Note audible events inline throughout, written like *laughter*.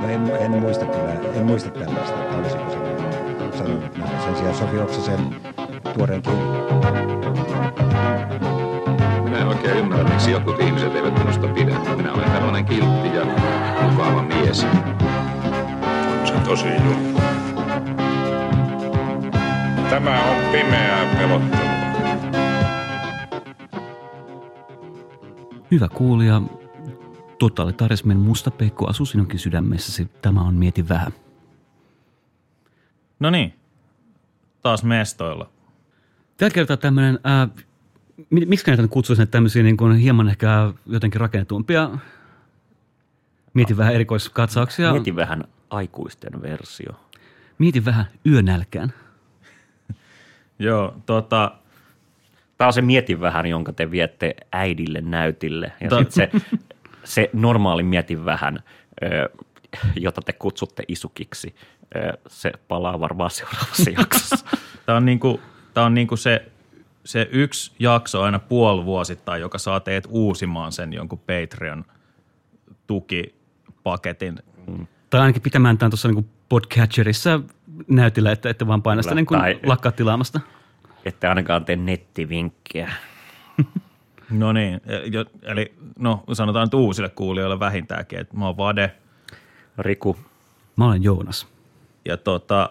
No en, en muista kyllä, en muista tällaista, että olisiko se sanonut näin. Sen sijaan Sofi Oksasen tuoreen Minä en oikein ymmärrä, miksi jotkut ihmiset eivät minusta pidä. Minä olen tällainen kiltti ja mukava mies. Se on tosi julma. Tämä on pimeää pelottelua. Hyvä kuulija, totalitarismin musta peikko asuu sinunkin sydämessäsi. Tämä on Mieti vähän. No niin, taas mestoilla. Tällä kertaa tämmöinen, ää, mi- miksi näitä kutsuisin tämmöisiä niin kuin hieman ehkä jotenkin rakennetumpia, Mieti vähän erikoiskatsauksia. Mieti vähän aikuisten versio. Mieti vähän yönälkään. *laughs* Joo, tota, Tämä on se mieti vähän, jonka te viette äidille näytille. Ja sitten se, *laughs* se normaali mieti vähän, jota te kutsutte isukiksi, se palaa varmaan seuraavassa *laughs* jaksossa. Tämä on, niinku, tää on niinku se, se yksi jakso aina puolivuosittain, joka saa teet uusimaan sen jonkun Patreon-tukipaketin. Tai ainakin pitämään tämän tuossa niin podcatcherissa näytillä, että ette vaan paina sitä niin kuin tai- lakkaa tilaamasta. Ette ainakaan tee nettivinkkiä. *laughs* No niin, jo- eli no sanotaan nyt uusille kuulijoille vähintäänkin, että mä oon Vade Riku, Mä olen Joonas. ja tota,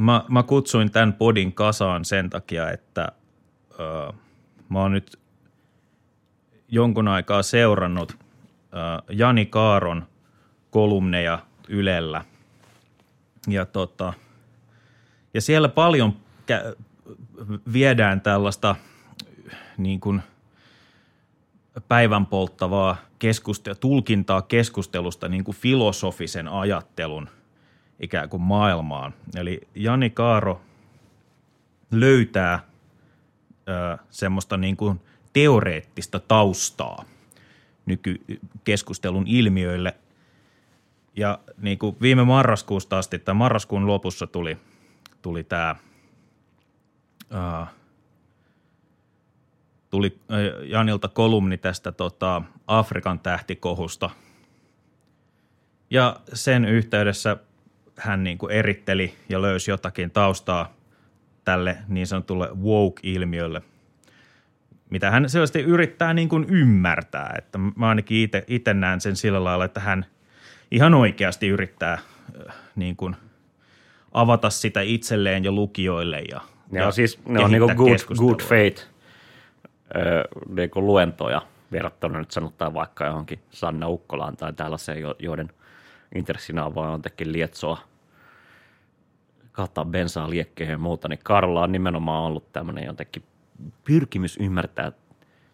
mä, mä kutsuin tämän podin kasaan sen takia, että ö, mä oon nyt jonkun aikaa seurannut ö, Jani Kaaron kolumneja Ylellä. Ja, tota, ja siellä paljon kä- viedään tällaista niin kuin päivän polttavaa keskustelua, tulkintaa keskustelusta niin kuin filosofisen ajattelun ikään kuin maailmaan. Eli Jani Kaaro löytää ö, semmoista niin kuin teoreettista taustaa nykykeskustelun ilmiöille. Ja niin kuin viime marraskuusta asti, tai marraskuun lopussa tuli, tuli tämä ää, tuli Janilta kolumni tästä tota, Afrikan tähtikohusta. Ja sen yhteydessä hän niin kuin eritteli ja löysi jotakin taustaa tälle niin sanotulle woke-ilmiölle, mitä hän selvästi yrittää niin kuin ymmärtää. Että mä ainakin itse näen sen sillä lailla, että hän ihan oikeasti yrittää äh, niin kuin avata sitä itselleen ja lukijoille. Ja, ne on siis ne on niinku good, good faith ö, niinku luentoja verrattuna nyt sanotaan vaikka johonkin Sanna Ukkolaan tai tällaiseen, jo- joiden intressinä on vaan jotenkin lietsoa kaataa bensaa liekkeihin ja muuta, niin Karla on nimenomaan ollut tämmöinen jotenkin pyrkimys ymmärtää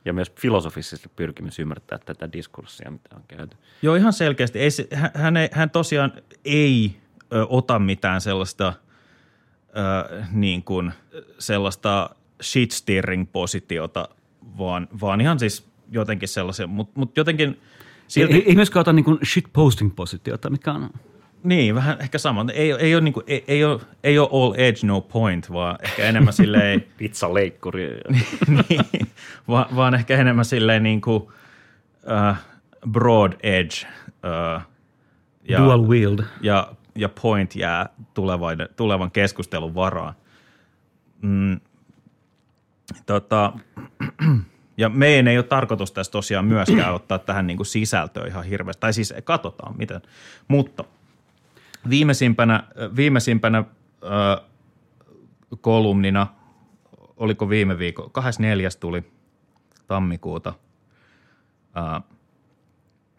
ja myös filosofisesti pyrkimys ymmärtää tätä diskurssia, mitä on käyty. Joo, ihan selkeästi. Ei, hän- hän, ei, hän tosiaan ei ö, ota mitään sellaista, ö, niin kuin, sellaista shit-steering-positiota, vaan, vaan ihan siis jotenkin sellaisen, mutta mut jotenkin silti, Ei, ei myöskään ota niin kuin shitposting-positiota, mikä on niin, vähän ehkä sama. Ei, ei, ole, niin kuin, ei, ei, ole, ei ole all edge, no point, vaan ehkä enemmän silleen, *laughs* Pizzaleikkuri. *laughs* niin, vaan, vaan ehkä enemmän silleen niin kuin, uh, broad edge. Uh, ja, dual wield. ja, ja point jää tulevan, tulevan keskustelun varaan. Mm, tota, *clears throat* ja meidän ei ole tarkoitus tässä tosiaan myöskään *clears throat* ottaa tähän niin kuin sisältöön ihan hirveästi. Tai siis katsotaan miten. Mutta viimeisimpänä, viimeisimpänä äh, kolumnina, oliko viime viikko, 24. tuli tammikuuta äh,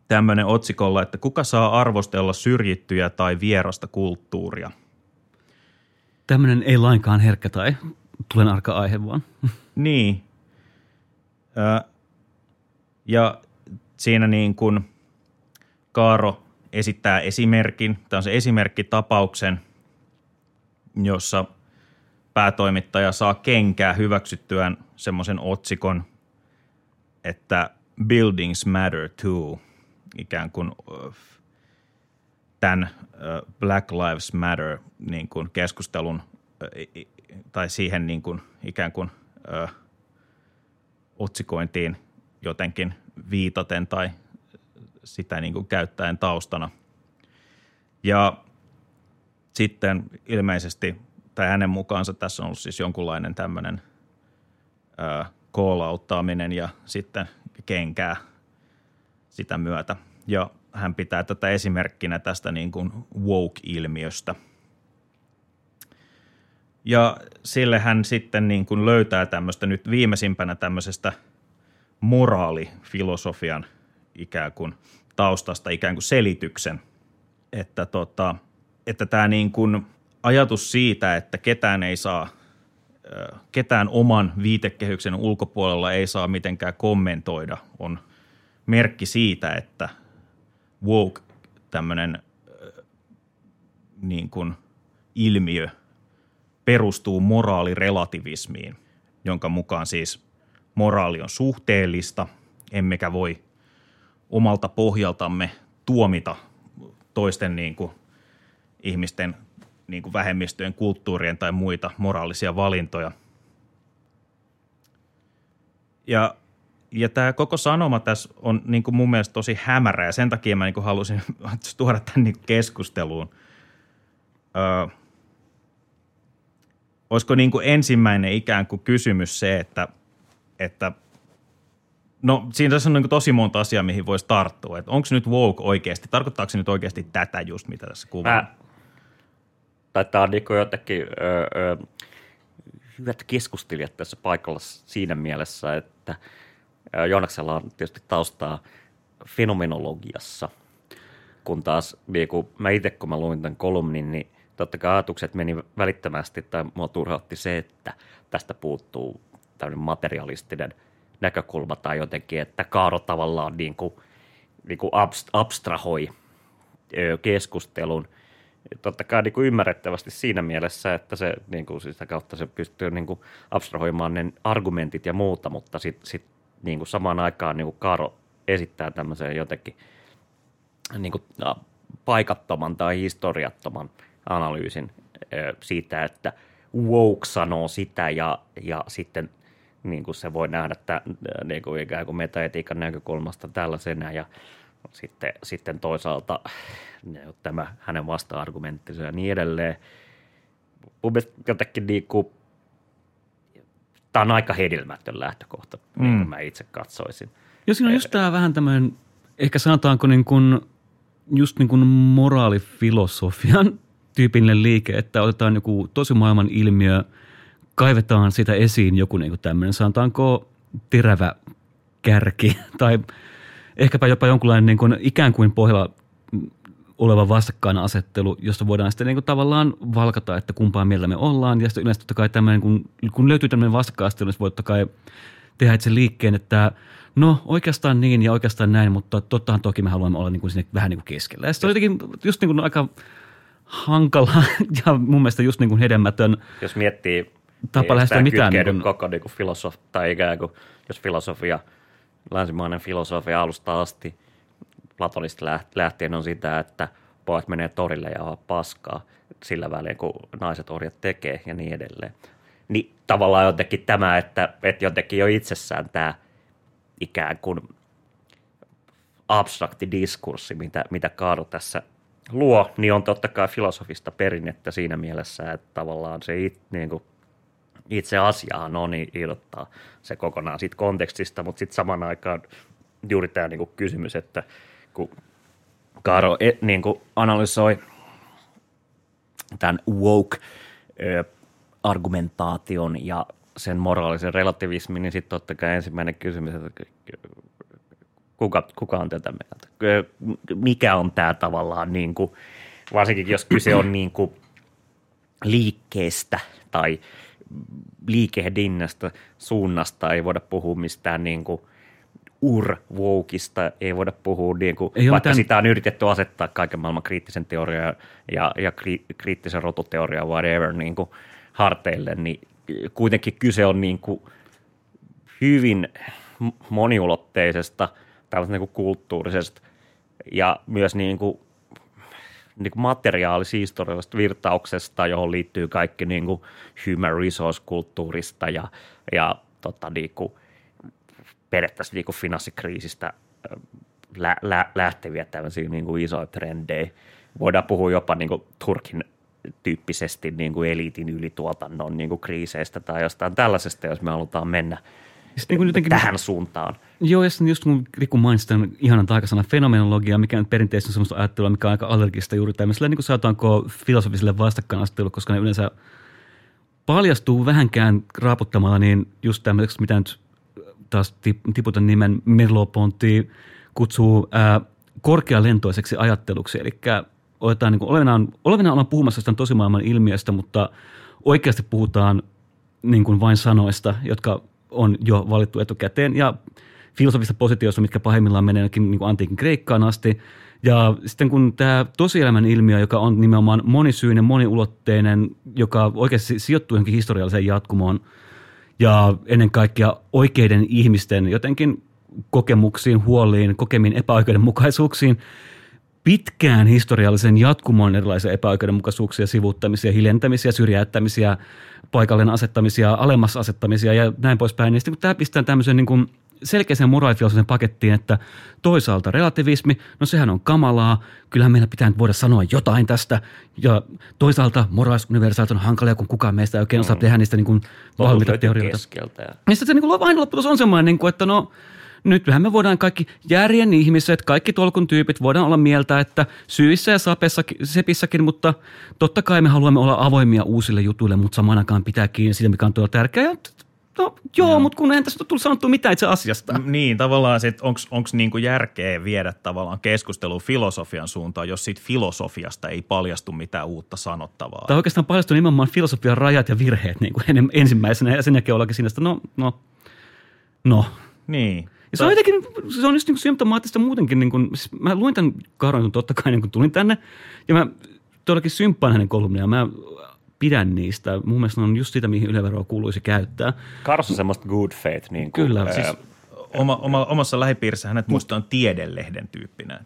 tämmöinen otsikolla, että kuka saa arvostella syrjittyjä tai vierasta kulttuuria. Tämmöinen ei lainkaan herkkä tai tulen arka aihe vaan. *laughs* Niin. Ö, ja siinä niin kuin Kaaro esittää esimerkin, tämä on se esimerkkitapauksen, jossa päätoimittaja saa kenkää hyväksyttyään semmoisen otsikon, että buildings matter too, ikään kuin tämän Black Lives Matter niin kuin keskustelun tai siihen niin kuin ikään kuin otsikointiin jotenkin viitaten tai sitä niin kuin käyttäen taustana. Ja sitten ilmeisesti, tai hänen mukaansa tässä on ollut siis jonkunlainen tämmöinen koolauttaaminen ja sitten kenkää sitä myötä. Ja hän pitää tätä esimerkkinä tästä niin kuin woke-ilmiöstä. Ja sille hän sitten niin kuin löytää tämmöistä nyt viimeisimpänä tämmöisestä moraalifilosofian ikään kuin taustasta ikään kuin selityksen, että, tota, että tämä niin kuin ajatus siitä, että ketään ei saa ketään oman viitekehyksen ulkopuolella ei saa mitenkään kommentoida, on merkki siitä, että woke tämmöinen niin kuin ilmiö perustuu moraalirelativismiin, jonka mukaan siis moraali on suhteellista, emmekä voi omalta pohjaltamme tuomita toisten niin kuin ihmisten niin kuin vähemmistöjen kulttuurien tai muita moraalisia valintoja. Ja, ja tämä koko sanoma tässä on niin kuin mun mielestä tosi hämärä ja sen takia mä niin kuin halusin *laughs* tuoda tämän niin keskusteluun. Öö, olisiko niin kuin ensimmäinen ikään kuin kysymys se, että, että No siinä tässä on niin tosi monta asiaa, mihin voisi tarttua. Onko nyt woke oikeasti, tarkoittaako se nyt oikeasti tätä just, mitä tässä kuvaa? Mä, tai tämä on niin jotenkin öö, öö, hyvät keskustelijat tässä paikalla siinä mielessä, että Joonaksella on tietysti taustaa fenomenologiassa, kun taas niin kuin mä itse kun mä luin tämän kolumnin, niin totta kai ajatukset meni välittömästi, tai mua turhautti se, että tästä puuttuu tämmöinen materialistinen näkökulma tai jotenkin, että Kaaro tavallaan niin kuin, niin kuin abstrahoi keskustelun – totta kai niin kuin ymmärrettävästi siinä mielessä, että se niin kuin sitä kautta se pystyy niin kuin abstrahoimaan ne argumentit ja muuta, mutta sitten sit, niin kuin samaan aikaan niin kuin Kaaro esittää tämmöisen jotenkin niin kuin, paikattoman tai historiattoman analyysin siitä, että woke sanoo sitä ja, ja sitten niin kuin se voi nähdä että, niin kuin ikään kuin metaetiikan näkökulmasta tällaisena ja sitten, sitten toisaalta tämä hänen vasta-argumenttinsa ja niin edelleen. Mun mielestä jotenkin niin kuin, tämä on aika hedelmätön lähtökohta, mm. niin kuin mä itse katsoisin. Ja siinä on just tämä vähän tämmöinen, ehkä sanotaanko niin kuin, just niin kuin moraalifilosofian *laughs* tyypillinen liike, että otetaan joku tosi maailman ilmiö, kaivetaan sitä esiin joku niin kuin tämmöinen, sanotaanko terävä kärki *laughs* tai ehkäpä jopa jonkunlainen niin kuin ikään kuin pohjalla oleva vastakkainasettelu, josta voidaan sitten niin kuin tavallaan valkata, että kumpaa mieltä me ollaan. Ja sitten yleensä totta kai tämmöinen, kun, kun löytyy tämmöinen vastakkainasettelu, niin voi totta kai tehdä itse liikkeen, että no oikeastaan niin ja oikeastaan näin, mutta tottahan toki me haluamme olla niin kuin sinne vähän niin kuin keskellä. Ja sitten on jotenkin just niin kuin aika hankala *laughs* ja mun mielestä just niin kuin hedelmätön Jos miettii tapa lähestyä mitään. Niin kuin, koko niin kuin filosof, tai ikään kuin, jos filosofia, länsimainen filosofia alusta asti – Platonista lähtien on sitä, että pojat menee torille ja ovat paskaa sillä väliin, kun naiset orjat tekee ja niin edelleen. Niin tavallaan jotenkin tämä, että, että jotenkin jo itsessään tämä ikään kuin abstrakti diskurssi, mitä, mitä Kaado tässä luo, niin on totta kai filosofista perinnettä siinä mielessä, että tavallaan se it, niin kuin itse asiahan on irrottaa se kokonaan siitä kontekstista, mutta sitten saman aikaan juuri tämä niin kysymys, että – kun Karo e, niin kuin analysoi tämän woke-argumentaation ja sen moraalisen relativismin, niin sitten totta kai ensimmäinen kysymys, että kuka, kuka on tätä mieltä? Mikä on tämä tavallaan, niin kuin, varsinkin jos kyse on niin kuin liikkeestä tai liikehdinnästä, suunnasta, ei voida puhua mistään niin kuin – ur-woukista ei voida puhua, niin kuin, ei vaikka tämän... sitä on yritetty asettaa kaiken maailman kriittisen teorian ja, ja kri, kriittisen rotuteorian whatever niin kuin harteille, niin kuitenkin kyse on niin kuin hyvin moniulotteisesta niin kuin kulttuurisesta ja myös niin kuin, niin kuin materiaalis-historiallisesta virtauksesta, johon liittyy kaikki niin kuin human resource-kulttuurista ja, ja tota, niin kuin – periaatteessa niin kuin finanssikriisistä lä- lä- lähteviä tämmöisiä niin kuin isoja trendejä. Voidaan puhua jopa niin kuin Turkin tyyppisesti niin kuin eliitin ylituotannon niin kuin kriiseistä tai jostain tällaisesta, jos me halutaan mennä Sitten niin kuin jotenkin, tähän suuntaan. Joo, ja sitten just kun Riku mainitsi tämän ihanan taikasana fenomenologia, mikä nyt perinteisesti on sellaista ajattelua, mikä on aika allergista juuri tämmöiselle, niin kuin sanotaanko filosofiselle vastakkainasettelulle, koska ne yleensä paljastuu vähänkään raaputtamalla, niin just tämmöiseksi, mitä nyt taas tip- tiputan nimen Merleau-Ponty kutsuu ää, korkealentoiseksi ajatteluksi, eli otetaan niin olevinaan, olevinaan ollaan puhumassa jostain tosimaailman ilmiöstä, mutta oikeasti puhutaan niin kuin vain sanoista, jotka on jo valittu etukäteen ja filosofista positiosta, mitkä pahimmillaan meneekin niin kuin antiikin Kreikkaan asti. Ja sitten kun tämä tosielämän ilmiö, joka on nimenomaan monisyinen, moniulotteinen, joka oikeasti sijoittuu johonkin historialliseen jatkumoon ja ennen kaikkea oikeiden ihmisten jotenkin kokemuksiin, huoliin, kokemiin epäoikeudenmukaisuuksiin, pitkään historiallisen jatkumon erilaisia epäoikeudenmukaisuuksia, sivuttamisia, hiljentämisiä, syrjäyttämisiä, paikalleen asettamisia, alemmas asettamisia ja näin poispäin. Niin sitten kun tämä pistää tämmöisen niin kuin selkeäseen moraalifilosofisen pakettiin, että toisaalta relativismi, no sehän on kamalaa, kyllähän meillä pitää nyt voida sanoa jotain tästä, ja toisaalta moraalisuniversaalit on hankalia, kun kukaan meistä ei oikein osaa tehdä niistä niin kuin valmiita teorioita. keskeltä. Ja Ja sitten se niin aina lopputus on semmoinen, niin kuin, että no nythän me voidaan kaikki järjen ihmiset, kaikki tolkun tyypit voidaan olla mieltä, että syissä ja sapessakin, sepissäkin, mutta totta kai me haluamme olla avoimia uusille jutuille, mutta samaan aikaan pitää kiinni siitä, mikä on todella tärkeää. No joo, no. mutta kun eihän tässä tullut sanottua mitään itse asiasta. Niin, tavallaan se, onko niinku järkeä viedä tavallaan keskustelua filosofian suuntaan, jos siitä filosofiasta ei paljastu mitään uutta sanottavaa. Tai oikeastaan paljastui nimenomaan filosofian rajat ja virheet niin kuin ensimmäisenä, ja sen jälkeen ollakin siinä, että no, no, no. Niin. Ja se on jotenkin, se on just niin symptomaattista muutenkin. Niin kuin, siis mä luin tämän Karon totta kai niin kun tulin tänne, ja mä todellakin symppaan hänen kolumnia. Mä pidän niistä. Mun mielestä ne on just sitä, mihin yleveroa kuuluisi käyttää. Kars on semmoista good faith. Niin kuin, Kyllä, ää, siis Oma, oma, omassa lähipiirissä hänet musta on tiedelehden tyyppinen.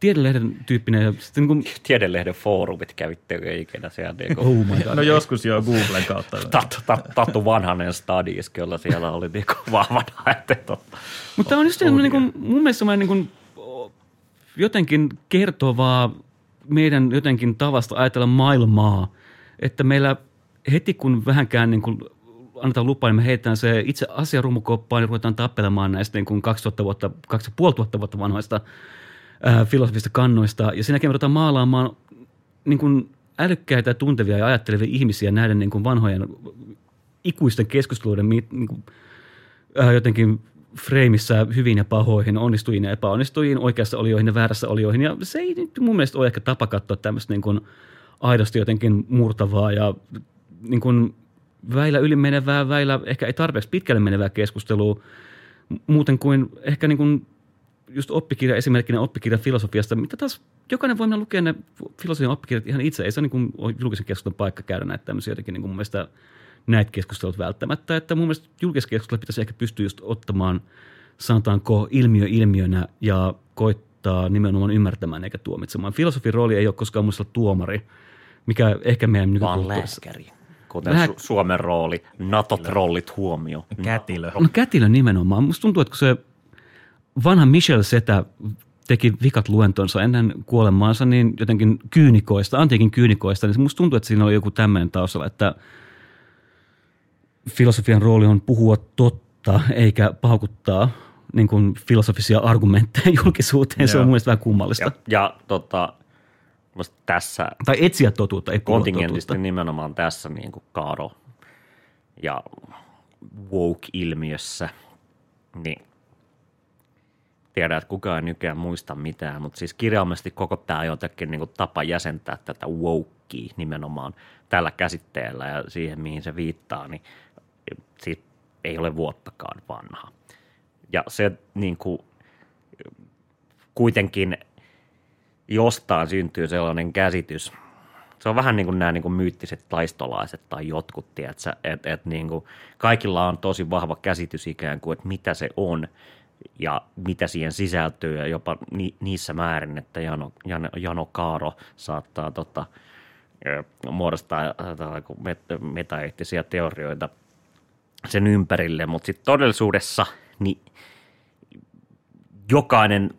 Tiedelehden tyyppinen. Ja sitten niin kuin, Tiedelehden foorumit kävitte ikinä siellä. Niin kuin, oh my god. No joskus jo Googlen kautta. *laughs* Tattu, tattu, vanhanen stadis, kyllä siellä oli niin kuin vahvan ajattelu. Mutta tämä on just niin kuin, mun mielestä semmoinen niin kuin, jotenkin kertovaa meidän jotenkin tavasta ajatella maailmaa, että meillä heti kun vähänkään niin kuin annetaan lupa, niin me heitetään se itse asia rumukoppaan ja ruvetaan tappelemaan näistä niin kuin 2000 vuotta, 2500 vuotta vanhoista ää, filosofista kannoista. Ja sen jälkeen me ruvetaan maalaamaan niin kuin älykkäitä, tuntevia ja ajattelevia ihmisiä näiden niin kuin vanhojen ikuisten keskusteluiden niin kuin, ää, jotenkin freimissä hyvin ja pahoihin, onnistujiin ja epäonnistujiin, oikeassa olioihin ja väärässä olioihin. Ja se ei nyt mun mielestä ole ehkä tapa katsoa tämmöistä niin kuin aidosti jotenkin murtavaa ja niin kuin väillä yli menevää, väillä ehkä ei tarpeeksi pitkälle menevää keskustelua, muuten kuin ehkä niin kuin just oppikirja, esimerkkinä oppikirja filosofiasta, mitä taas jokainen voi lukea ne filosofian oppikirjat ihan itse. Ei se niin ole julkisen keskustelun paikka käydä näitä tämmöisiä jotenkin niin kuin mun mielestä näitä keskustelut välttämättä. Että mun mielestä julkisessa keskustelussa pitäisi ehkä pystyä just ottamaan, sanotaanko, ilmiö ilmiönä ja koittaa nimenomaan ymmärtämään eikä tuomitsemaan. Filosofin rooli ei ole koskaan muista tuomari, mikä ehkä meidän Vaan nykykulttuurissa. lääkäri. Kuten Lää- Su- Suomen rooli. NATO-trollit huomio. Kätilö. No kätilö nimenomaan. Musta tuntuu, että kun se vanha Michel Setä teki vikat luentonsa ennen kuolemaansa, niin jotenkin kyynikoista, antiikin kyynikoista, niin musta tuntuu, että siinä oli joku tämmöinen taustalla, että filosofian rooli on puhua totta eikä paukuttaa niin kuin filosofisia argumentteja *laughs* julkisuuteen. Se on mun mielestä vähän kummallista. Ja, ja tota, tässä Tai etsiä totuutta, ei totuutta. nimenomaan tässä niin kuin Kaaro ja woke-ilmiössä, niin tiedän, että kukaan ei nykyään muista mitään, mutta siis kirjaimellisesti koko tämä jotenkin niin kuin tapa jäsentää tätä wokea nimenomaan tällä käsitteellä ja siihen, mihin se viittaa, niin siis ei ole vuottakaan vanha. Ja se niin kuin, kuitenkin jostain syntyy sellainen käsitys, se on vähän niin kuin nämä niin kuin myyttiset taistolaiset tai jotkut, että et, et niin kuin kaikilla on tosi vahva käsitys ikään kuin, että mitä se on ja mitä siihen sisältyy ja jopa ni, niissä määrin, että Jano, Jano, Jano Kaaro saattaa tota, muodostaa tota, met, metaeettisiä teorioita sen ympärille, mutta sitten todellisuudessa niin jokainen,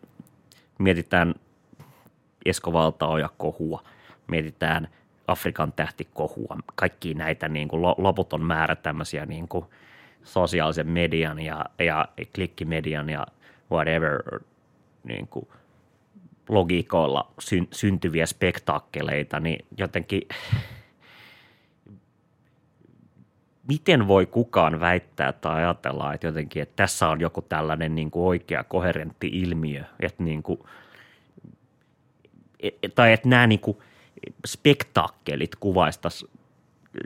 mietitään Esko Valtaoja kohua, mietitään Afrikan tähtikohua, kaikki näitä niin kuin lo- loputon määrä tämmöisiä niin kuin sosiaalisen median ja, ja klikkimedian ja whatever niin kuin logiikoilla syn, syntyviä spektaakkeleita, niin jotenkin miten voi kukaan väittää tai ajatella, että jotenkin, että tässä on joku tällainen niin kuin oikea koherentti ilmiö, että niin kuin, tai että nämä niin kuin spektaakkelit kuvaistaisi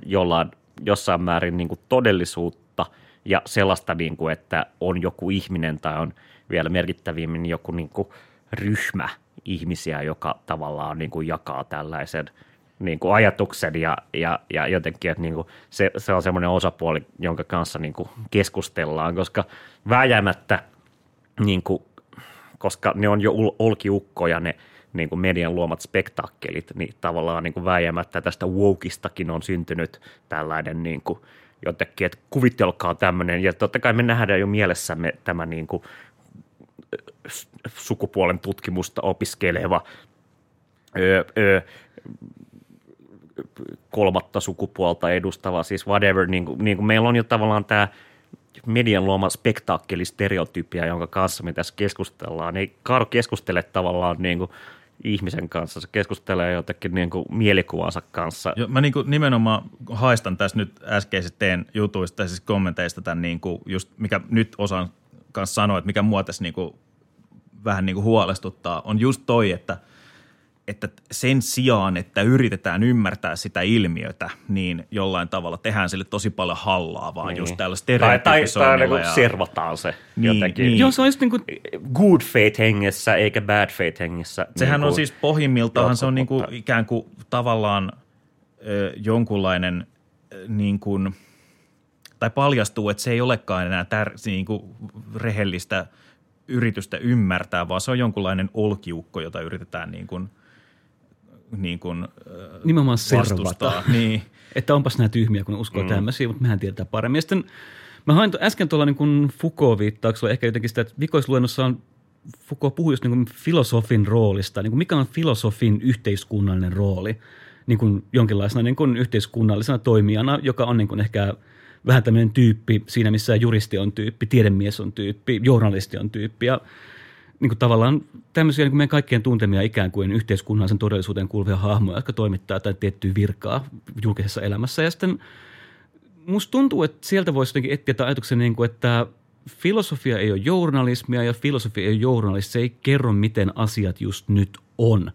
jollain, jossain määrin niin kuin todellisuutta ja sellaista, niin kuin, että on joku ihminen tai on vielä merkittävimmin joku niin kuin ryhmä ihmisiä, joka tavallaan niin kuin jakaa tällaisen niin kuin ajatuksen ja, ja, ja jotenkin, että niin kuin se, se on semmoinen osapuoli, jonka kanssa niin kuin keskustellaan, koska vääjäämättä, niin kuin, koska ne on jo ul- olkiukkoja ne niin kuin median luomat spektaakkelit, niin tavallaan niin kuin vääjäämättä tästä wokistakin on syntynyt tällainen niin kuin jotenkin, että kuvitelkaa tämmöinen, ja totta kai me nähdään jo mielessämme tämä niin kuin sukupuolen tutkimusta opiskeleva öö, öö, kolmatta sukupuolta edustava, siis whatever, niin kuin, niin kuin meillä on jo tavallaan tämä median luoma spektaakkelistereotypia, jonka kanssa me tässä keskustellaan. Ei Kaaro keskustele tavallaan niin kuin ihmisen kanssa, se keskustelee jotenkin niin kuin mielikuvansa kanssa. Jo, mä niinku nimenomaan haistan tässä nyt äskeisistä teidän jutuista, siis kommenteista tämän niinku just, mikä nyt osaan kanssa sanoa, että mikä mua tässä niinku vähän niinku huolestuttaa, on just toi, että, että sen sijaan, että yritetään ymmärtää sitä ilmiötä, niin jollain tavalla tehdään sille tosi paljon hallaa, vaan niin. just tällä tai, tai, tai stereotypisoinnilla. niin ja- servataan se Niin, jotenkin. niin. Joo, se on just niin kuin, Good faith hengessä eikä bad faith hengessä. Sehän niin on kuin- siis pohjimmiltaan se on niinku mutta- ikään kuin tavallaan ö, jonkunlainen ö, niin kuin, tai paljastuu, että se ei olekaan enää tär, niin kuin rehellistä yritystä ymmärtää, vaan se on jonkunlainen olkiukko, jota yritetään niin kuin, niin kuin, nimenomaan vastustaa. servata. Niin. että onpas nämä tyhmiä, kun uskoo mm. tämmöisiä, mutta mehän tiedetään paremmin. Ja sitten mä hain äsken tuolla niin Foucault-viittauksella ehkä jotenkin sitä, että vikoisluennossa on Foucault puhui just niin kuin filosofin roolista, niin kuin mikä on filosofin yhteiskunnallinen rooli niin kuin jonkinlaisena niin kuin yhteiskunnallisena toimijana, joka on niin kuin ehkä vähän tämmöinen tyyppi siinä, missä juristi on tyyppi, tiedemies on tyyppi, journalisti on tyyppi ja niin kuin tavallaan tämmöisiä niin kuin meidän kaikkien tuntemia ikään kuin yhteiskunnallisen todellisuuteen kuuluvia hahmoja, jotka toimittaa jotain tiettyä virkaa julkisessa elämässä. Ja sitten musta tuntuu, että sieltä voisi jotenkin etsiä tämän ajatuksen, niin kuin, että filosofia ei ole journalismia ja filosofia ei ole journalismi. Se ei kerro, miten asiat just nyt on.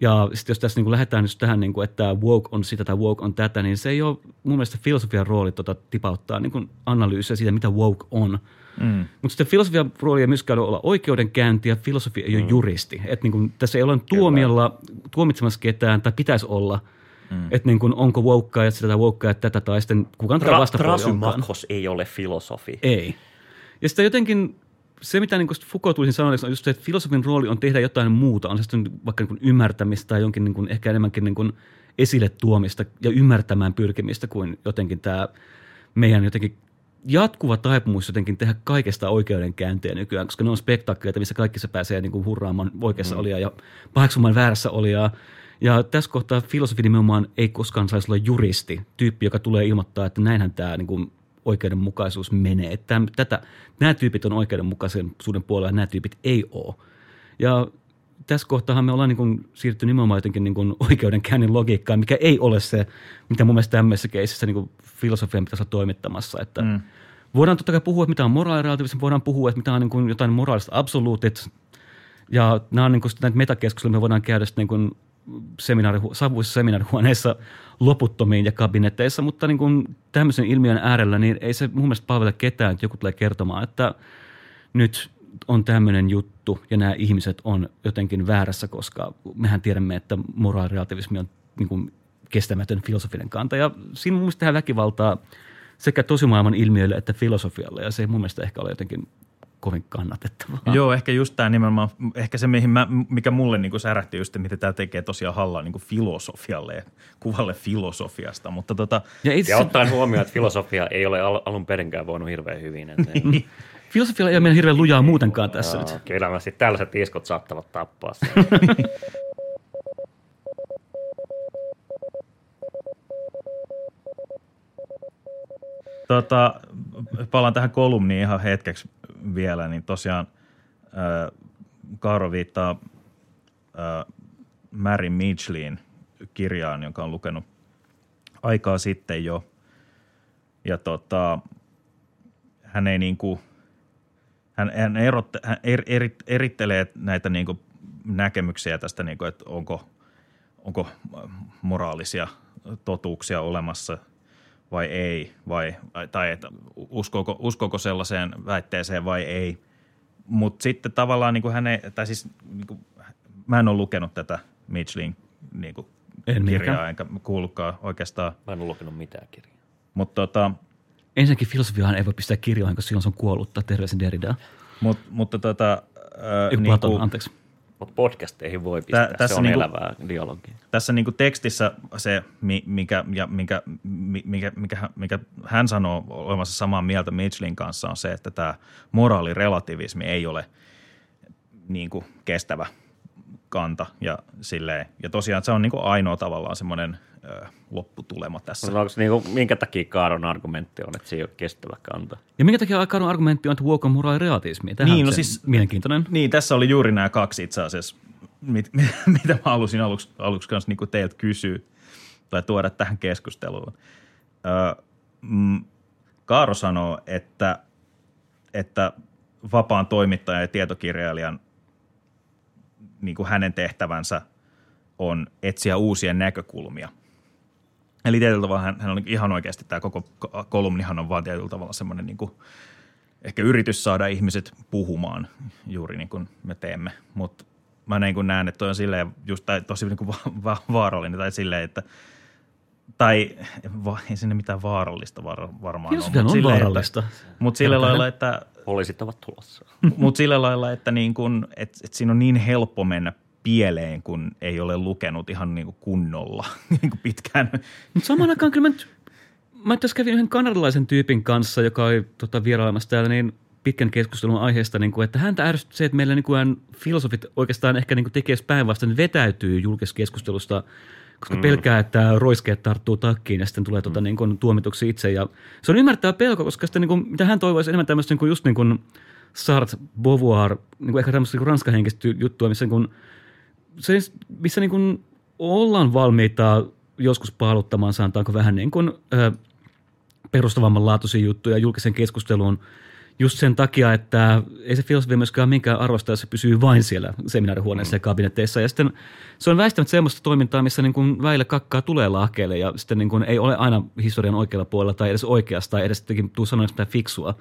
Ja sitten jos tässä niin kuin lähdetään just tähän, niin kuin, että woke on sitä tai woke on tätä, niin se ei ole mun mielestä filosofian rooli tota, tipauttaa niin analyysiä siitä, mitä woke on. Mm. Mutta sitten filosofian rooli ei myöskään ole olla oikeudenkäynti ja filosofia ei ole juristi. Että niin kuin, tässä ei ole tuomiolla tuomitsemassa ketään tai pitäisi olla. Mm. Että niin kuin, onko wokeaa ja sitä tai wokeaa tätä tai sitten kukaan tätä Tra- vastapuoli ei ole filosofi. Ei. Ja sitten jotenkin se, mitä niin Foucault tulisi sanoa, on just se, että filosofin rooli on tehdä jotain muuta. On se sitten vaikka niin ymmärtämistä tai jonkin niin kuin, ehkä enemmänkin niin kuin esille tuomista ja ymmärtämään pyrkimistä kuin jotenkin tämä meidän jotenkin jatkuva taipumus jotenkin tehdä kaikesta oikeudenkäyntejä nykyään, koska ne on spektaakkeleita, missä kaikki se pääsee niin kuin hurraamaan oikeassa mm. olijaa ja paheksumaan väärässä olijaa. Ja tässä kohtaa filosofi nimenomaan ei koskaan saisi olla juristi, tyyppi, joka tulee ilmoittaa, että näinhän tämä niin kuin oikeudenmukaisuus menee. Että tätä, nämä tyypit on oikeudenmukaisuuden puolella ja nämä tyypit ei ole. Ja tässä kohtaa me ollaan niin kuin siirtynyt nimenomaan jotenkin niin kuin oikeudenkäynnin logiikkaan, mikä ei ole se, mitä mun mielestä tämmöisessä keisissä niin filosofian pitäisi olla toimittamassa. Että mm. Voidaan totta kai puhua, että mitä on moraalirelativismi, voidaan puhua, että mitä on niin kuin jotain moraalista absoluutit, ja nämä on niin kuin näitä metakeskusteluja, me voidaan käydä sitten niin kuin seminaarihu- savuissa seminaarihuoneissa loputtomiin ja kabinetteissa, mutta niin kuin tämmöisen ilmiön äärellä, niin ei se mun mielestä palvele ketään, että joku tulee kertomaan, että nyt on tämmöinen juttu ja nämä ihmiset on jotenkin väärässä, koska mehän tiedämme, että moraalirelativismi on niin kuin kestämätön filosofinen kanta. Ja siinä mun mielestä tehdään väkivaltaa sekä tosimaailman ilmiöille että filosofialle, ja se ei mun mielestä ehkä ole jotenkin kovin kannatettavaa. Joo, ehkä just tämä nimenomaan, ehkä se mihin mä, mikä mulle niinku särähti just, mitä tämä tekee tosiaan hallaa niinku filosofialle ja kuvalle filosofiasta, mutta tota, Ja itse Ja ottaen huomioon, että filosofia ei ole al- alun perinkään voinut hirveän hyvin. Että *laughs* Niin. Filosofialla ei ole meidän hirveän lujaa muutenkaan tässä nyt. Joo, Kyllä mä sitten tällaiset iskut saattavat tappaa sen. *laughs* Tota, palaan tähän kolumniin ihan hetkeksi vielä, niin tosiaan äh, Kaaro viittaa äh, Mary Mitchellin kirjaan, jonka on lukenut aikaa sitten jo. Ja tota, hän ei niinku, hän, hän, erotte, hän er, eri, erittelee näitä niinku näkemyksiä tästä, niinku, että onko, onko moraalisia totuuksia olemassa vai ei, vai, tai että uskooko, uskooko sellaiseen väitteeseen vai ei. Mutta sitten tavallaan niin kuin hän ei, tai siis niin kuin, mä en ole lukenut tätä Mitchellin niin kuin En kirjaa, minäkään. enkä kuullutkaan oikeastaan. Mä en ole lukenut mitään kirjaa. Mutta tota, Ensinnäkin filosofiahan ei voi pistää kirjoihin, koska silloin se on kuollutta terveisen Derrida. mut, mutta tota, Ei niin Platon, kuin, anteeksi. Mutta podcasteihin voi pistää, Tä- Tä, tässä se on niinku- niinku, elävää dialogia. tässä niin kuin tekstissä se, mi- mikä, ja mikä, mi- mikä, mikä, hän- mikä hän sanoo olemassa samaa mieltä Mitchellin kanssa on se, että tämä moraalirelativismi ei ole niin kuin kestävä kanta ja silleen. Ja tosiaan se on niin kuin ainoa tavallaan semmoinen ö, lopputulema tässä. Mutta onko niinku, minkä takia Kaaron argumentti on, että se ei ole kestävä kanta? Ja minkä takia Karon argumentti on, että woke on moraalirealismi? Tämähän Niin, on no se siis- mielenkiintoinen. Niin, tässä oli juuri nämä kaksi itse asiassa, mit, *laughs* mitä mä halusin aluksi, aluksi kanssa niin teiltä kysyä tai tuoda tähän keskusteluun. Ö, mm, Kaaro sanoo, että, että vapaan toimittajan ja tietokirjailijan niin kuin hänen tehtävänsä on etsiä uusia näkökulmia. Eli tietyllä tavalla hän, hän on ihan oikeasti, tämä koko ko- kolumnihan on vaan tietyllä tavalla semmoinen niin kuin ehkä yritys saada ihmiset puhumaan juuri niin kuin me teemme. Mutta mä niin kuin näen, että toi on silleen just tai tosi niin kuin va- va- vaarallinen tai silleen, että tai va, ei sinne mitään vaarallista var, varmaan mut on silleen, vaarallista. Mutta sillä lailla, että Poliisit ovat tulossa. *laughs* mutta sillä lailla, että niin kun, et, et siinä on niin helppo mennä pieleen, kun ei ole lukenut ihan niin kuin kunnolla *laughs* niin kuin pitkään. Mutta samaan aikaan kyllä mä nyt, mä tässä kävin yhden kanadalaisen tyypin kanssa, joka oli tota, vierailemassa täällä niin pitkän keskustelun aiheesta, niin kuin, että häntä ärsytti se, että meillä niin kuin, filosofit oikeastaan ehkä niin kuin tekee päinvastoin, vetäytyy julkisesta keskustelusta, koska mm. pelkää, että roiskeet tarttuu takkiin ja sitten tulee tota, niin kuin, tuomituksi itse. Ja se on ymmärrettävä pelko, koska sitten, niin kuin, mitä hän toivoisi enemmän tämmöistä niin kuin, just niin kuin Sartre, Beauvoir, niin kuin ehkä tämmöistä niin ranskahenkistä juttua, missä niin kuin, se, missä niin kuin ollaan valmiita joskus paaluttamaan, sanotaanko vähän niin kuin, ö, perustavamman laatuisia juttuja julkisen keskusteluun just sen takia, että ei se filosofia myöskään minkään arvosta, jos se pysyy vain siellä seminaarihuoneessa ja kabinetteissa. Ja sitten se on väistämättä semmoista toimintaa, missä niin kuin väillä kakkaa tulee lahkeelle ja sitten niin kuin ei ole aina historian oikealla puolella tai edes oikeasta tai edes tuu sanoa sitä fiksua.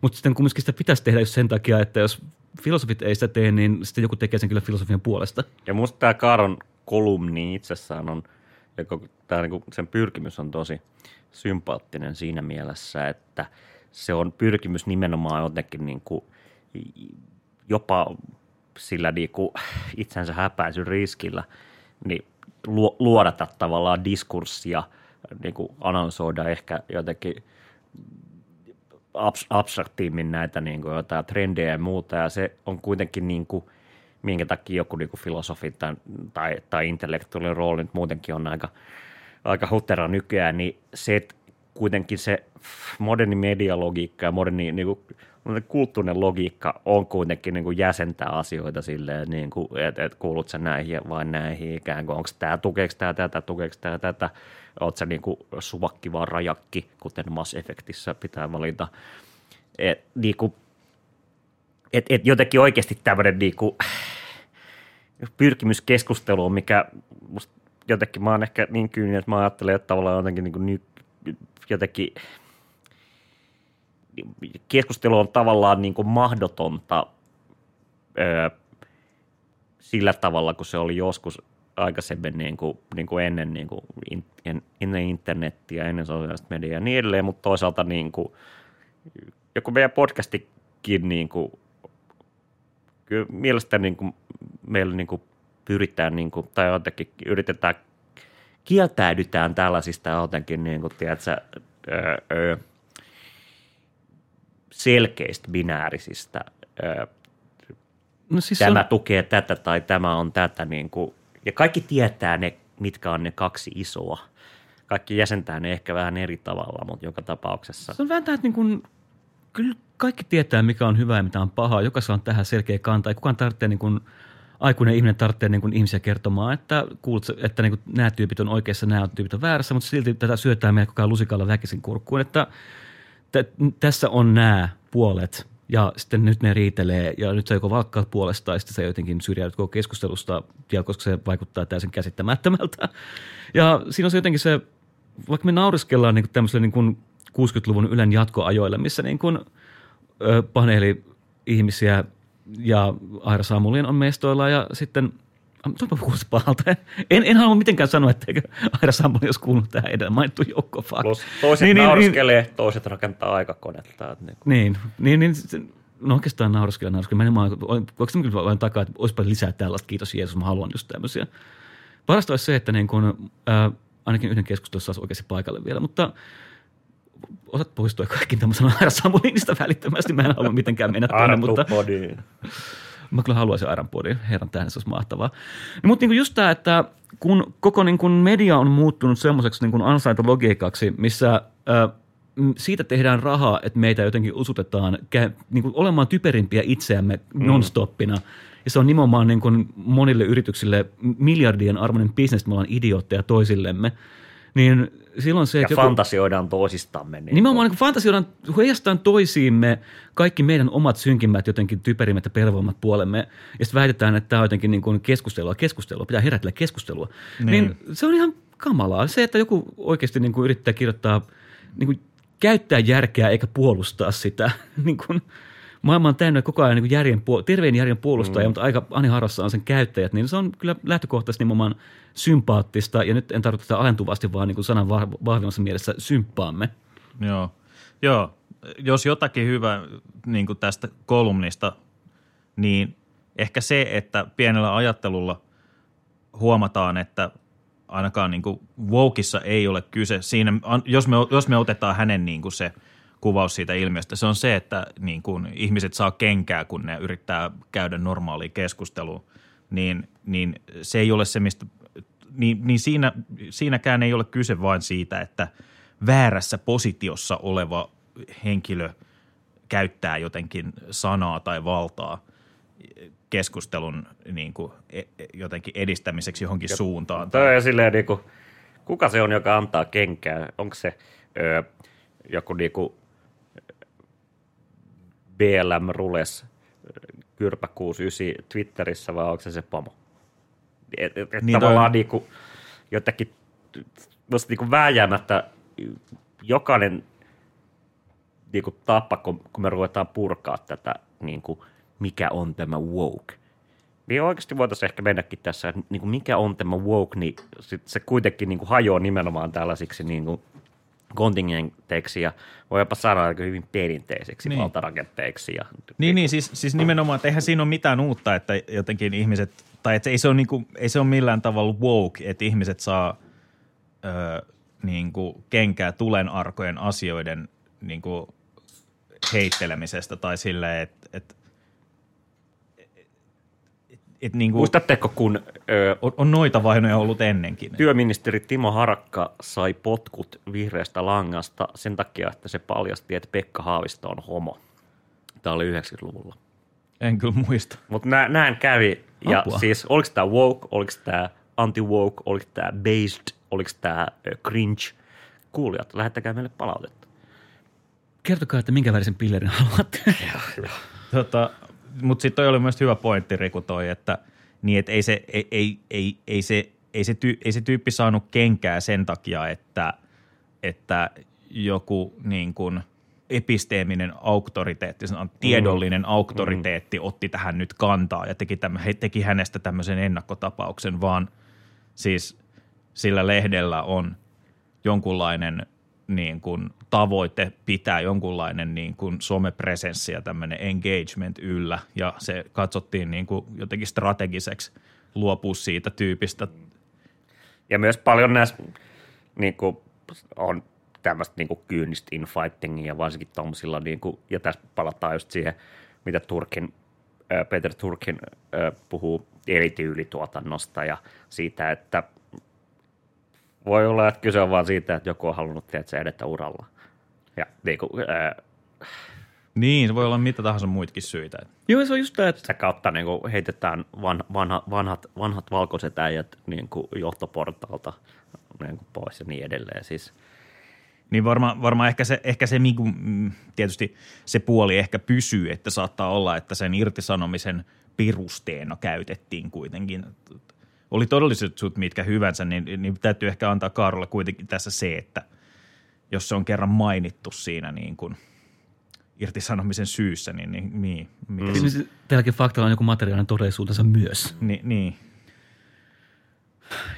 Mutta sitten kumminkin sitä pitäisi tehdä just sen takia, että jos filosofit ei sitä tee, niin sitten joku tekee sen kyllä filosofian puolesta. Ja musta tämä Kaaron kolumni itsessään on, ja tää niinku, sen pyrkimys on tosi sympaattinen siinä mielessä, että se on pyrkimys nimenomaan jotenkin niinku, jopa sillä niinku itsensä häpäisyn riskillä niin luo- luodata tavallaan diskurssia, niinku analysoida ehkä jotenkin abs- abstraktiimmin näitä niin kuin jotain trendejä ja muuta, ja se on kuitenkin niin kuin, minkä takia joku niin kuin filosofi tai, tai, tai intellektuaalinen rooli nyt muutenkin on aika, aika hutera nykyään, niin se, että kuitenkin se moderni medialogiikka ja moderni niin kuin, kulttuurinen logiikka on kuitenkin niin kuin jäsentää asioita silleen, niin kuin, että, että kuulut sä näihin vai näihin ikään kuin, onko tämä, tukeeko tämä tätä, tukeeko tämä tätä, oot sä niin kuin suvakki vaan rajakki, kuten Mass Effectissä pitää valita. Et, niin kuin, et, et jotenkin oikeasti tämmöinen niin kuin, pyrkimys mikä jotenkin mä oon ehkä niin kyyninen, että mä ajattelen, että tavallaan jotenkin, niin kuin, jotenkin keskustelu on tavallaan niin kuin mahdotonta öö, sillä tavalla, kun se oli joskus aikaisemmin niin kuin, niin kuin ennen, niin kuin in, en, ennen internettiä, ennen sosiaalista mediaa ja niin edelleen, mutta toisaalta niin kuin, joku meidän podcastikin niin kuin, kyllä mielestäni niin kuin, meillä niin kuin pyritään niin kuin, tai jotenkin yritetään, kieltäydytään tällaisista jotenkin, niin kuin, tiedätkö, öö, öö, selkeistä binäärisistä ö, No siis tämä on, tukee tätä tai tämä on tätä. Niin kuin, ja kaikki tietää ne, mitkä on ne kaksi isoa. Kaikki jäsentää ne ehkä vähän eri tavalla, mutta joka tapauksessa. se on vähän tämä, että niin kuin, kyllä kaikki tietää, mikä on hyvää ja mitä on pahaa. Jokaisella on tähän selkeä kanta. Ei kukaan tarvitsee niin kuin, aikuinen ihminen tarvitsee niin kuin ihmisiä kertomaan, että, kuulut, että niin kuin, nämä tyypit on oikeassa, nämä tyypit on väärässä, mutta silti tätä syötään meidän koko lusikalla väkisin kurkkuun, että t- tässä on nämä puolet ja sitten nyt ne riitelee ja nyt se joko valkkaa puolesta tai sitten se jotenkin syrjäytyy koko keskustelusta, ja koska se vaikuttaa täysin käsittämättömältä. Ja siinä on se jotenkin se, vaikka me nauriskellaan niin tämmöiselle niin kuin 60-luvun Ylen jatkoajoille, missä niin kuin, ö, paneeli ihmisiä ja Aira Samulin on mestoilla ja sitten Tuopa kuulosti pahalta. En, en halua mitenkään sanoa, etteikö Aira Samuli olisi kuulunut tähän edellä mainittu joukko. Fuck. Plus toiset niin, nauriskelee, niin, toiset rakentaa aikakonetta. Että niin niin, niin, niin se- no oikeastaan nauraskella, nauraskella. Mä en se kyllä vain takaa, että olisipa lisää tällaista, kiitos Jeesus, mä haluan just tämmöisiä. Parasta olisi se, että niin kun, ää, ainakin yhden keskustelussa saisi oikeasti paikalle vielä, mutta osat poistua kaikki tämmöisen Aira Samulinista välittömästi. Mä en halua mitenkään mennä tuonne, Aina mutta podiin. Mä kyllä haluaisin Iron Podin, herran tähden se olisi mahtavaa. No, mutta niin just tämä, että kun koko niin kuin media on muuttunut semmoiseksi niin ansaintologiikaksi, missä ö, siitä tehdään rahaa, että meitä jotenkin usutetaan kä- niin kuin olemaan typerimpiä itseämme nonstoppina. Ja se on nimenomaan niin kuin monille yrityksille miljardien arvoinen bisnes, me ollaan idiootteja toisillemme. Niin silloin se, Ja että joku, fantasioidaan toisistamme. Niin Nimenomaan niin fantasioidaan, heijastaan toisiimme kaikki meidän omat synkimmät, jotenkin typerimmät ja pelvoimmat puolemme. Ja sitten väitetään, että tämä on jotenkin niin kuin keskustelua, keskustelua, pitää herätellä keskustelua. Niin. niin se on ihan kamalaa. Se, että joku oikeasti niin kuin yrittää kirjoittaa, niin kuin käyttää järkeä eikä puolustaa sitä. *laughs* niin kuin, maailma on täynnä koko ajan niin järjen, terveen järjen puolustajia, mm. mutta aika Ani harrassa on sen käyttäjät, niin se on kyllä lähtökohtaisesti nimenomaan sympaattista, ja nyt en tarkoita sitä alentuvasti, vaan niin kuin sanan vah- vahvimmassa mielessä symppaamme. Joo. Joo. Jos jotakin hyvä niin kuin tästä kolumnista, niin ehkä se, että pienellä ajattelulla huomataan, että ainakaan niin kuin Wokeissa ei ole kyse siinä, jos me, jos me otetaan hänen niin kuin se kuvaus siitä ilmiöstä, se on se, että niin kuin ihmiset saa kenkää, kun ne yrittää käydä normaalia keskustelua, niin, niin se ei ole se, mistä, niin, niin siinä, siinäkään ei ole kyse vain siitä, että väärässä positiossa oleva henkilö käyttää jotenkin sanaa tai valtaa keskustelun niin kuin, e- e- jotenkin edistämiseksi johonkin suuntaan. Toi on silleen niinku, kuka se on, joka antaa kenkää? Onko se öö, joku niinku BLM Rules Kyrpä 69 Twitterissä vai onko se se pomo? Et, et, et Niin tavallaan toi- niinku, jotenkin musta niinku vääjäämättä jokainen niinku tapa, kun, kun me ruvetaan purkaa tätä, niinku, mikä on tämä woke. Niin oikeasti voitaisiin ehkä mennäkin tässä, että niin kuin mikä on tämä woke, niin sit se kuitenkin niin kuin hajoaa nimenomaan tällaisiksi niin kuin kontingenteiksi ja voi jopa sanoa aika hyvin perinteisiksi Niin. valtarakenteiksi. Ja, Niin, niin siis, siis nimenomaan, että eihän siinä ole mitään uutta, että jotenkin ihmiset, tai että ei se ole, niin kuin, ei se ole millään tavalla woke, että ihmiset saa ö, niin kuin kenkää tulen arkojen asioiden niin kuin heittelemisestä tai silleen, että et, et, niin kuin, Muistatteko, kun ö, on, on noita vainoja ollut ennenkin. työministeri Timo Harakka sai potkut vihreästä langasta sen takia, että se paljasti, että Pekka Haavisto on homo. Tämä oli 90-luvulla. En kyllä muista. Mutta nä, näin kävi. Ja Apua. siis oliko tämä woke, oliko tämä anti-woke, oliko tämä based, oliko tämä cringe. Kuulijat, lähettäkää meille palautetta. Kertokaa, että minkä värisen pillerin haluatte. Tota, Mutta sitten toi oli myös hyvä pointti, Riku, toi, että, niin, et ei, se, ei, ei, ei, ei, se, ei, se tyy, ei se tyyppi saanut kenkää sen takia, että, että joku niin kuin episteeminen auktoriteetti, sanon, tiedollinen auktoriteetti otti tähän nyt kantaa ja teki, tämmö, he teki hänestä tämmöisen ennakkotapauksen, vaan siis sillä lehdellä on jonkunlainen niin kuin tavoite pitää jonkunlainen niin kuin somepresenssi ja tämmöinen engagement yllä ja se katsottiin niin kuin jotenkin strategiseksi luopua siitä tyypistä. Ja myös paljon näissä niin kuin on tämmöistä niin kyynistä infightingia, varsinkin tuommoisilla, niin kuin, ja tässä palataan just siihen, mitä Turkin, Peter Turkin puhuu erityylituotannosta ja siitä, että voi olla, että kyse on vaan siitä, että joku on halunnut se edetä uralla. Ja niin kuin, ää, Niin, se voi olla mitä tahansa muitakin syitä. Joo, se on just tämä, että sitä kautta niin kuin heitetään van, vanha, vanhat, vanhat valkoiset äijät niin kuin johtoportaalta niin kuin pois ja niin edelleen. Siis, Niin varmaan varma ehkä se, ehkä se niinku, mm, tietysti se puoli ehkä pysyy, että saattaa olla, että sen irtisanomisen perusteena käytettiin kuitenkin. Oli todellisuudet mitkä hyvänsä, niin, niin täytyy ehkä antaa Kaarolle kuitenkin tässä se, että jos se on kerran mainittu siinä niin kuin irtisanomisen syyssä, niin, niin, niin mitä mm. se, tälläkin faktalla on joku materiaalinen todellisuutensa myös. niin, niin.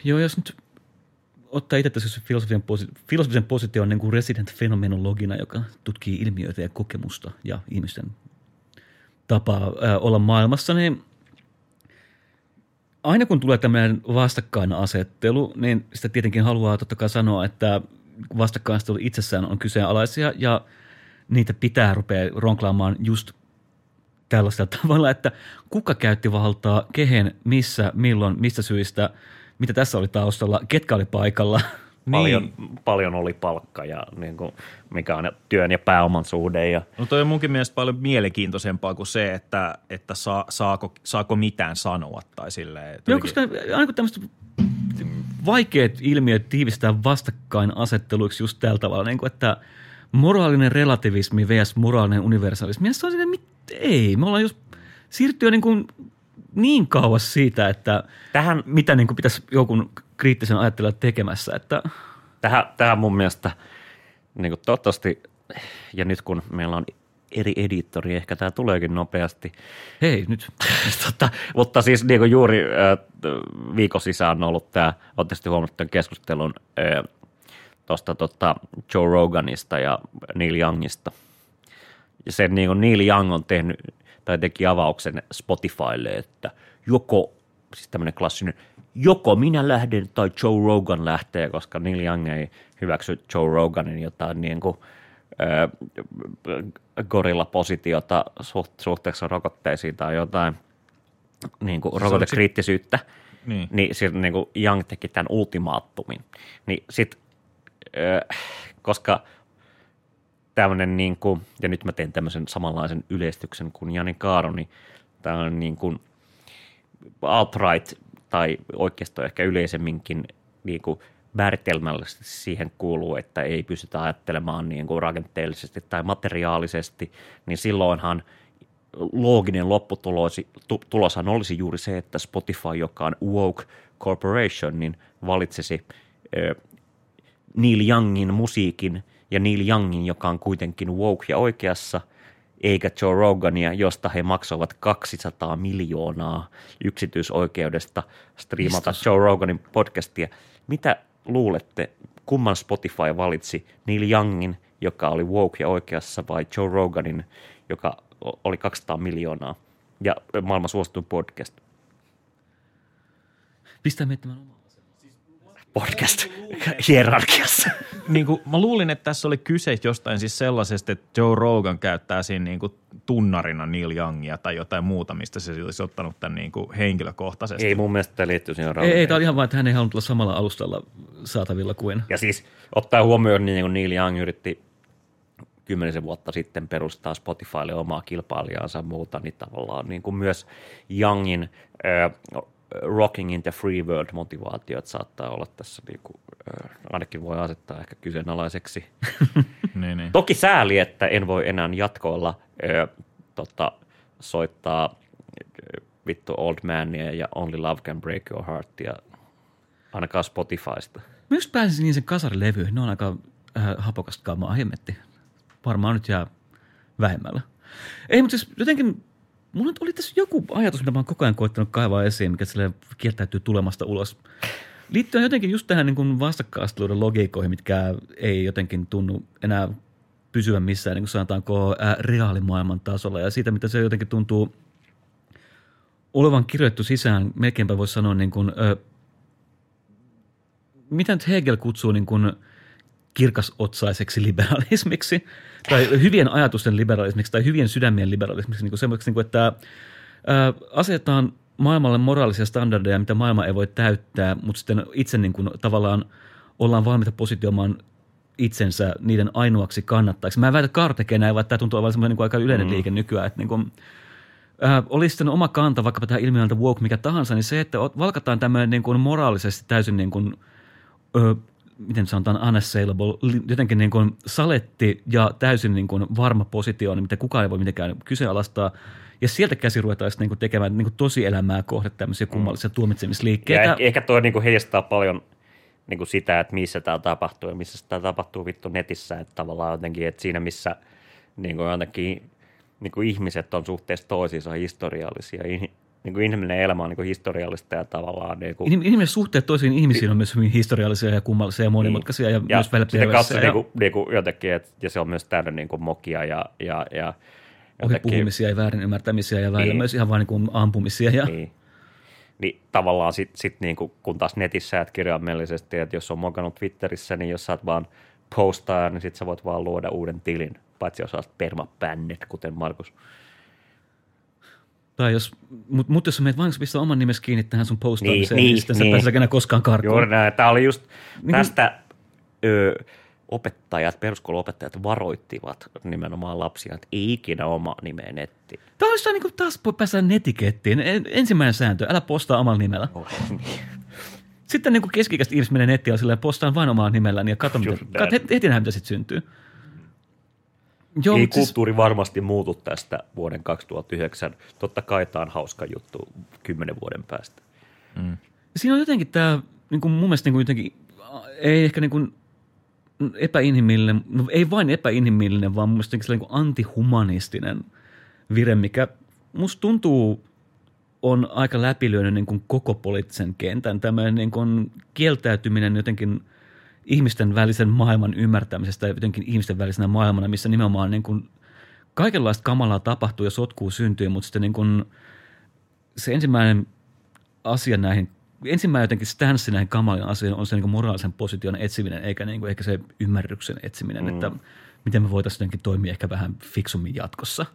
Joo, jos nyt ottaa itse tässä filosofian, posi- filosofisen position niin kuin resident fenomenologina, joka tutkii ilmiöitä ja kokemusta ja ihmisten tapaa ää, olla maailmassa, niin aina kun tulee tämmöinen vastakkainasettelu, niin sitä tietenkin haluaa totta kai sanoa, että vastakkainasettelu itsessään on kyseenalaisia ja niitä pitää rupea ronklaamaan just tällaisella *laughs* tavalla, että kuka käytti valtaa, kehen, missä, milloin, mistä syistä, mitä tässä oli taustalla, ketkä oli paikalla. Paljon, Niin. paljon oli palkka ja niin kuin, mikä on työn ja pääoman suhde. Ja, No toi on munkin mielestä paljon mielenkiintoisempaa kuin se, että, että saa, saako, saako mitään sanoa tai silleen. Joo, koska aina kun tämmöiset vaikeat ilmiöt tiivistää vastakkainasetteluiksi just tällä tavalla, niin kuin, että moraalinen relativismi vs. moraalinen universalismi. Ja se on siinä, mit, ei, me ollaan just siirtyä niin, kuin niin kauas siitä, että Tähän- mitä niin kuin pitäisi jonkun kriittisen ajattella tekemässä, että tähän, tähän mun mielestä niin kuin toivottavasti, ja nyt kun meillä on eri editori, ehkä tämä tuleekin nopeasti. hei nyt, *laughs* tota, mutta siis niin kuin juuri äh, viikon sisään on ollut tämä, olette sitten huomannut tämän keskustelun äh, tuosta tota Joe Roganista ja Neil Youngista. Ja sen niin kuin Neil Young on tehnyt, tai teki avauksen Spotifylle, että joko, siis tämmöinen klassinen, joko minä lähden tai Joe Rogan lähtee, koska Neil Young ei hyväksy Joe Roganin jotain niin kuin, gorilla-positiota suht- suhteessa rokotteisiin tai jotain niin kuin rokotekriittisyyttä, Niin. niin, niin, niin kuin Young teki tämän ultimaattumin. Niin sit, äh, koska tämmöinen, niin kuin, ja nyt mä teen tämmöisen samanlaisen yleistyksen kuin Jani Kaaro, niin tämmöinen niin kuin outright tai oikeastaan ehkä yleisemminkin niin kuin määritelmällisesti siihen kuuluu, että ei pystytä ajattelemaan niin kuin rakenteellisesti tai materiaalisesti, niin silloinhan looginen lopputuloshan olisi juuri se, että Spotify, joka on woke corporation, niin valitsisi ö, Neil Youngin musiikin ja Neil Youngin, joka on kuitenkin woke ja oikeassa, eikä Joe Rogania, josta he maksoivat 200 miljoonaa yksityisoikeudesta striimata Joe Roganin podcastia. Mitä luulette, kumman Spotify valitsi Neil Youngin, joka oli woke ja oikeassa, vai Joe Roganin, joka oli 200 miljoonaa ja maailman suosituin podcast? pistää miettimään omaa. Podcast hierarkiassa. niin kuin, mä luulin, että tässä oli kyse jostain siis sellaisesta, että Joe Rogan käyttää siinä niin kuin tunnarina Neil Youngia tai jotain muuta, mistä se olisi ottanut tämän niin kuin henkilökohtaisesti. Ei mun mielestä tämä liittyy siihen Ei, ei tämä oli ihan vain, että hän ei halunnut olla samalla alustalla saatavilla kuin Ja siis ottaa huomioon, niin kuin Neil Young yritti kymmenisen vuotta sitten perustaa Spotifylle omaa kilpailijaansa ja muuta, niin tavallaan niin kuin myös Youngin äh, Rocking in the Free World motivaatiot saattaa olla tässä, niin kuin, äh, ainakin voi asettaa ehkä kyseenalaiseksi. *laughs* Niin, niin. Toki sääli, että en voi enää jatkoilla äh, tota, soittaa äh, vittu Old Mania ja Only Love Can Break Your Heartia ainakaan Spotifysta. Mä just pääsin niin sen kasarilevyyn. Ne on aika äh, hapokasta kamaa, hemmetti. Varmaan nyt jää vähemmällä. Ei, mutta siis jotenkin, mulla oli tässä joku ajatus, mitä mä oon koko ajan koittanut kaivaa esiin, mikä sille kieltäytyy tulemasta ulos. Liittyen jotenkin just tähän niin kuin logiikoihin, mitkä ei jotenkin tunnu enää pysyä missään, niin kuin sanotaanko ää, reaalimaailman tasolla. Ja siitä, mitä se jotenkin tuntuu olevan kirjoittu sisään, melkeinpä voisi sanoa niin kuin, ö, mitä nyt Hegel kutsuu niin kuin kirkasotsaiseksi liberalismiksi tai hyvien ajatusten liberalismiksi tai hyvien sydämien liberalismiksi, niin kuin semmoiksi, niin kuin, että ää, asetetaan maailmalle moraalisia standardeja, mitä maailma ei voi täyttää, mutta sitten itse niin kuin, tavallaan ollaan valmiita positioimaan itsensä niiden ainoaksi kannattajaksi. Mä en väitä, tekee näin, vaan tämä tuntuu olevan semmoinen niin kuin aika yleinen mm. liike nykyään, että niin kuin, äh, olisi sitten oma kanta vaikkapa tähän ilmiöltä woke mikä tahansa, niin se, että valkataan tämmöinen niin kuin moraalisesti täysin niin kuin, ö, miten sanotaan, unassailable, jotenkin niin kuin saletti ja täysin niin kuin varma positio, niin mitä kukaan ei voi mitenkään kyseenalaistaa. Ja sieltä käsi ruvetaan niin kuin tekemään niin kuin tosielämää kohde tämmöisiä kummallisia tuomitsemisliikkeitä. Ja ehkä toi niin heijastaa paljon niin kuin sitä, että missä tämä tapahtuu ja missä tämä tapahtuu vittu netissä. Että tavallaan jotenkin, että siinä missä niin kuin jotenkin niin kuin ihmiset on suhteessa toisiinsa historiallisia. Niin kuin inhimillinen elämä on niin kuin historiallista ja tavallaan... Niin kuin... Inhimilliset suhteet toisiin ihmisiin on myös hyvin historiallisia ja kummallisia ja monimutkaisia niin. ja, ja myös välillä Sitten kanssa ja... niin kuin, niin kuin jotenkin, että, ja se on myös täynnä niin kuin mokia ja, ja, ja jotenkin... puhumisia ja väärin ymmärtämisiä ja välillä niin. myös ihan vain niin kuin ampumisia. Ja... Niin. Niin tavallaan sitten sit niin kuin, kun taas netissä et kirjaimellisesti, että jos on mokannut Twitterissä, niin jos saat vaan postaa, niin sitten sä voit vaan luoda uuden tilin, paitsi jos saat permabännit, kuten Markus. Tai jos, mutta mut jos menet vain pistää oman nimesi kiinni tähän sun postaamiseen, niin, niin, niin niin. sä koskaan karkuun. Juuri näin. Tämä oli just niin, tästä ö, opettajat, peruskouluopettajat varoittivat nimenomaan lapsia, että ei ikinä oma nimeä nettiin. Tämä olisi niin kuin taas päästä netikettiin. Ensimmäinen sääntö, älä postaa omalla nimellä. Oh, *laughs* niin. Sitten niin kuin keskikäistä ihmiset menee nettiin ja postaan vain omalla nimelläni ja katso, mitä, heti nähdään, mitä sitten syntyy. Joo, Ei kulttuuri siis... varmasti muutu tästä vuoden 2009. Totta kai tämä on hauska juttu kymmenen vuoden päästä. Mm. Siinä on jotenkin tämä, niin kuin mun mielestä niin kuin jotenkin, ei ehkä niin kuin epäinhimillinen, no ei vain epäinhimillinen, vaan mun mielestä niin kuin antihumanistinen vire, mikä musta tuntuu on aika läpilyönyt niin kuin koko poliittisen kentän. Tämmöinen niin kuin kieltäytyminen jotenkin – ihmisten välisen maailman ymmärtämisestä ja jotenkin ihmisten välisenä maailmana, missä nimenomaan niin kuin kaikenlaista kamalaa tapahtuu ja sotkuu syntyy, mutta sitten niin kuin se ensimmäinen asia näihin, ensimmäinen jotenkin stanssi näihin kamalien asioihin on se niin moraalisen position etsiminen, eikä niin kuin ehkä se ymmärryksen etsiminen, mm. että miten me voitaisiin jotenkin toimia ehkä vähän fiksummin jatkossa.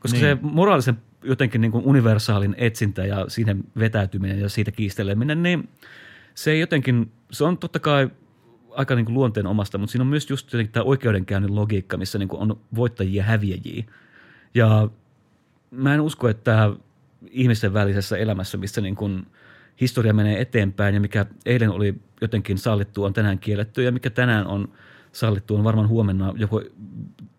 Koska niin. se moraalisen jotenkin niin kuin universaalin etsintä ja siinä vetäytyminen ja siitä kiisteleminen, niin se jotenkin, se on totta kai – aika niin kuin luonteen omasta, mutta siinä on myös just tämä oikeudenkäynnin logiikka, missä niin kuin on voittajia ja häviäjiä. Ja mä en usko, että ihmisten välisessä elämässä, missä niin kuin historia menee eteenpäin ja mikä eilen oli jotenkin sallittu, on tänään kielletty ja mikä tänään on sallittu, on varmaan huomenna joku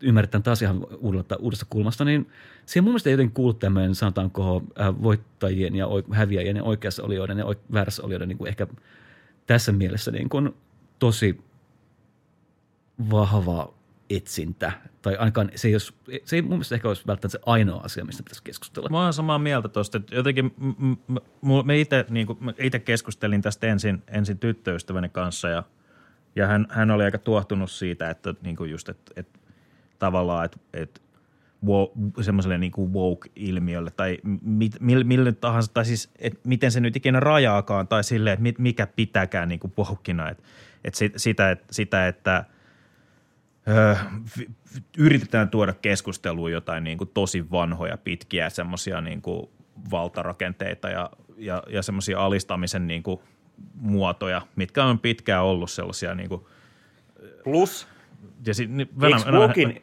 ymmärretään taas ihan uudesta, uudesta kulmasta, niin siihen mun mielestä ei jotenkin kuulu tämmöinen, sanotaanko, voittajien ja häviäjien ja oikeassa olijoiden ja väärässä olijoiden niin kuin ehkä tässä mielessä niin kuin tosi vahva etsintä, tai ainakaan se ei, olisi, se ei mun mielestä ehkä olisi välttämättä se ainoa asia, mistä pitäisi keskustella. Mä oon samaa mieltä tuosta, että jotenkin m- m- me itse niin keskustelin tästä ensin, ensin tyttöystäväni kanssa ja, ja hän, hän oli aika tuohtunut siitä, että niin kuin just, että, että tavallaan, että, että semmoiselle niin kuin woke-ilmiölle tai mit, mille tahansa, tai siis, että miten se nyt ikinä rajaakaan tai silleen, että mikä pitääkään niin kuin wokina, että että sitä, että, sitä, että ö, yritetään tuoda keskusteluun jotain niin kuin tosi vanhoja, pitkiä semmoisia niin kuin valtarakenteita ja, ja, ja semmoisia alistamisen niin kuin muotoja, mitkä on pitkään ollut sellaisia niin kuin, Plus, ja sit, niin, eikö Walkin,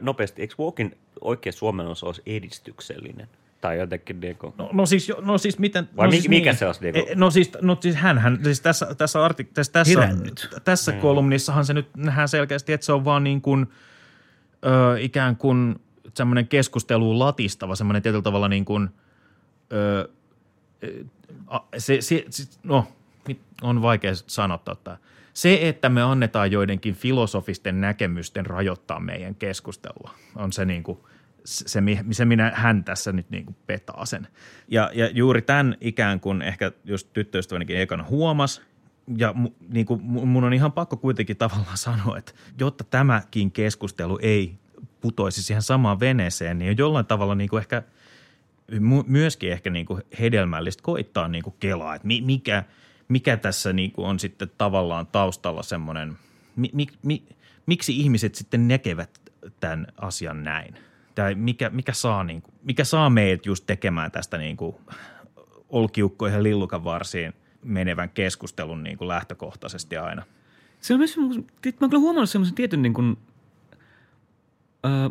nopeasti, eikö Walkin oikea suomennos olisi edistyksellinen? Tai jotenkin niin kuin... no, no, siis, no siis miten... Vai no mikä, siis, mikä niin, se olisi? Niin kuin... No siis, no siis hän, hän siis tässä, tässä, artik, tässä, tässä, tässä mm. kolumnissahan se nyt nähdään selkeästi, että se on vaan niin kuin, ö, ikään kuin semmoinen keskusteluun latistava, semmoinen tietyllä tavalla niin kuin, ö, se, se, se, no, on vaikea sanoa että Se, että me annetaan joidenkin filosofisten näkemysten rajoittaa meidän keskustelua, on se niin kuin – se, se minä, hän tässä nyt niin kuin petaa sen. Ja, ja juuri tämän ikään kuin ehkä just tyttöystävänikin ekana huomas, ja niin kuin, mun on ihan pakko kuitenkin tavallaan *laughs* sanoa, että jotta tämäkin keskustelu ei putoisi siihen samaan veneeseen, niin jollain tavalla niin kuin ehkä myöskin ehkä niin kuin hedelmällistä koittaa niin kuin kelaa, että mikä, mikä tässä niin kuin on sitten tavallaan taustalla semmoinen – mi, mi, mi, miksi ihmiset sitten näkevät tämän asian näin? Tai mikä, mikä, saa, niin kuin, mikä saa meidät just tekemään tästä niin kuin olkiukkoihin lillukan varsiin menevän keskustelun niin kuin lähtökohtaisesti aina? Se on myös, mä oon kyllä huomannut semmoisen tietyn niin kuin, ää,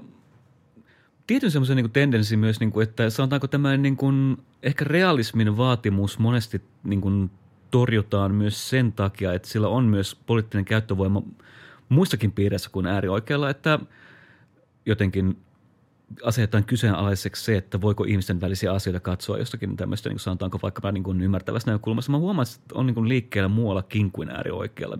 tietyn semmoisen niin tendenssin myös, niin kuin, että sanotaanko tämä niin kuin, ehkä realismin vaatimus monesti niin kuin, torjutaan myös sen takia, että sillä on myös poliittinen käyttövoima muissakin piireissä kuin äärioikealla, että jotenkin asetetaan kyseenalaiseksi se, että voiko ihmisten välisiä asioita katsoa jostakin tämmöistä, niin kuin sanotaanko vaikka niin kuin ymmärtävästä näkökulmasta. Mä huomaan, että on niin kuin liikkeellä muuallakin kuin äärioikealla,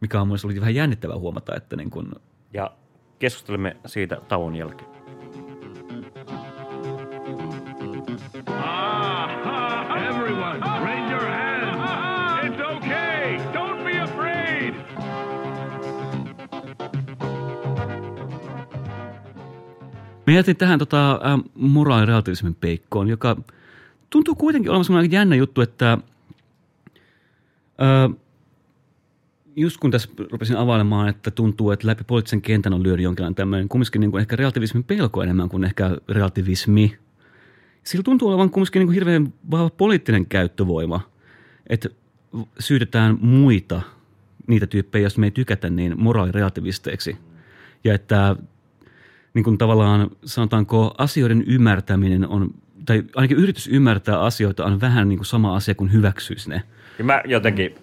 mikä on mielestäni vähän jännittävää huomata, että niin kuin Ja keskustelemme siitä tauon jälkeen. Me jätin tähän tota, äh, moraalirelativismin peikkoon, joka tuntuu kuitenkin olevan aika jännä juttu, että äh, just kun tässä rupesin availemaan, että tuntuu, että läpi poliittisen kentän on lyödy jonkinlainen tämmöinen kumminkin niin kuin ehkä relativismin pelko enemmän kuin ehkä relativismi. Sillä tuntuu olevan kumminkin niin kuin hirveän vahva poliittinen käyttövoima, että syytetään muita, niitä tyyppejä, joista me ei tykätä, niin moraalirelativisteiksi. Ja että niin kuin tavallaan sanotaanko asioiden ymmärtäminen on, tai ainakin yritys ymmärtää asioita on vähän niin kuin sama asia kuin hyväksyisi ne. Ja mä jotenkin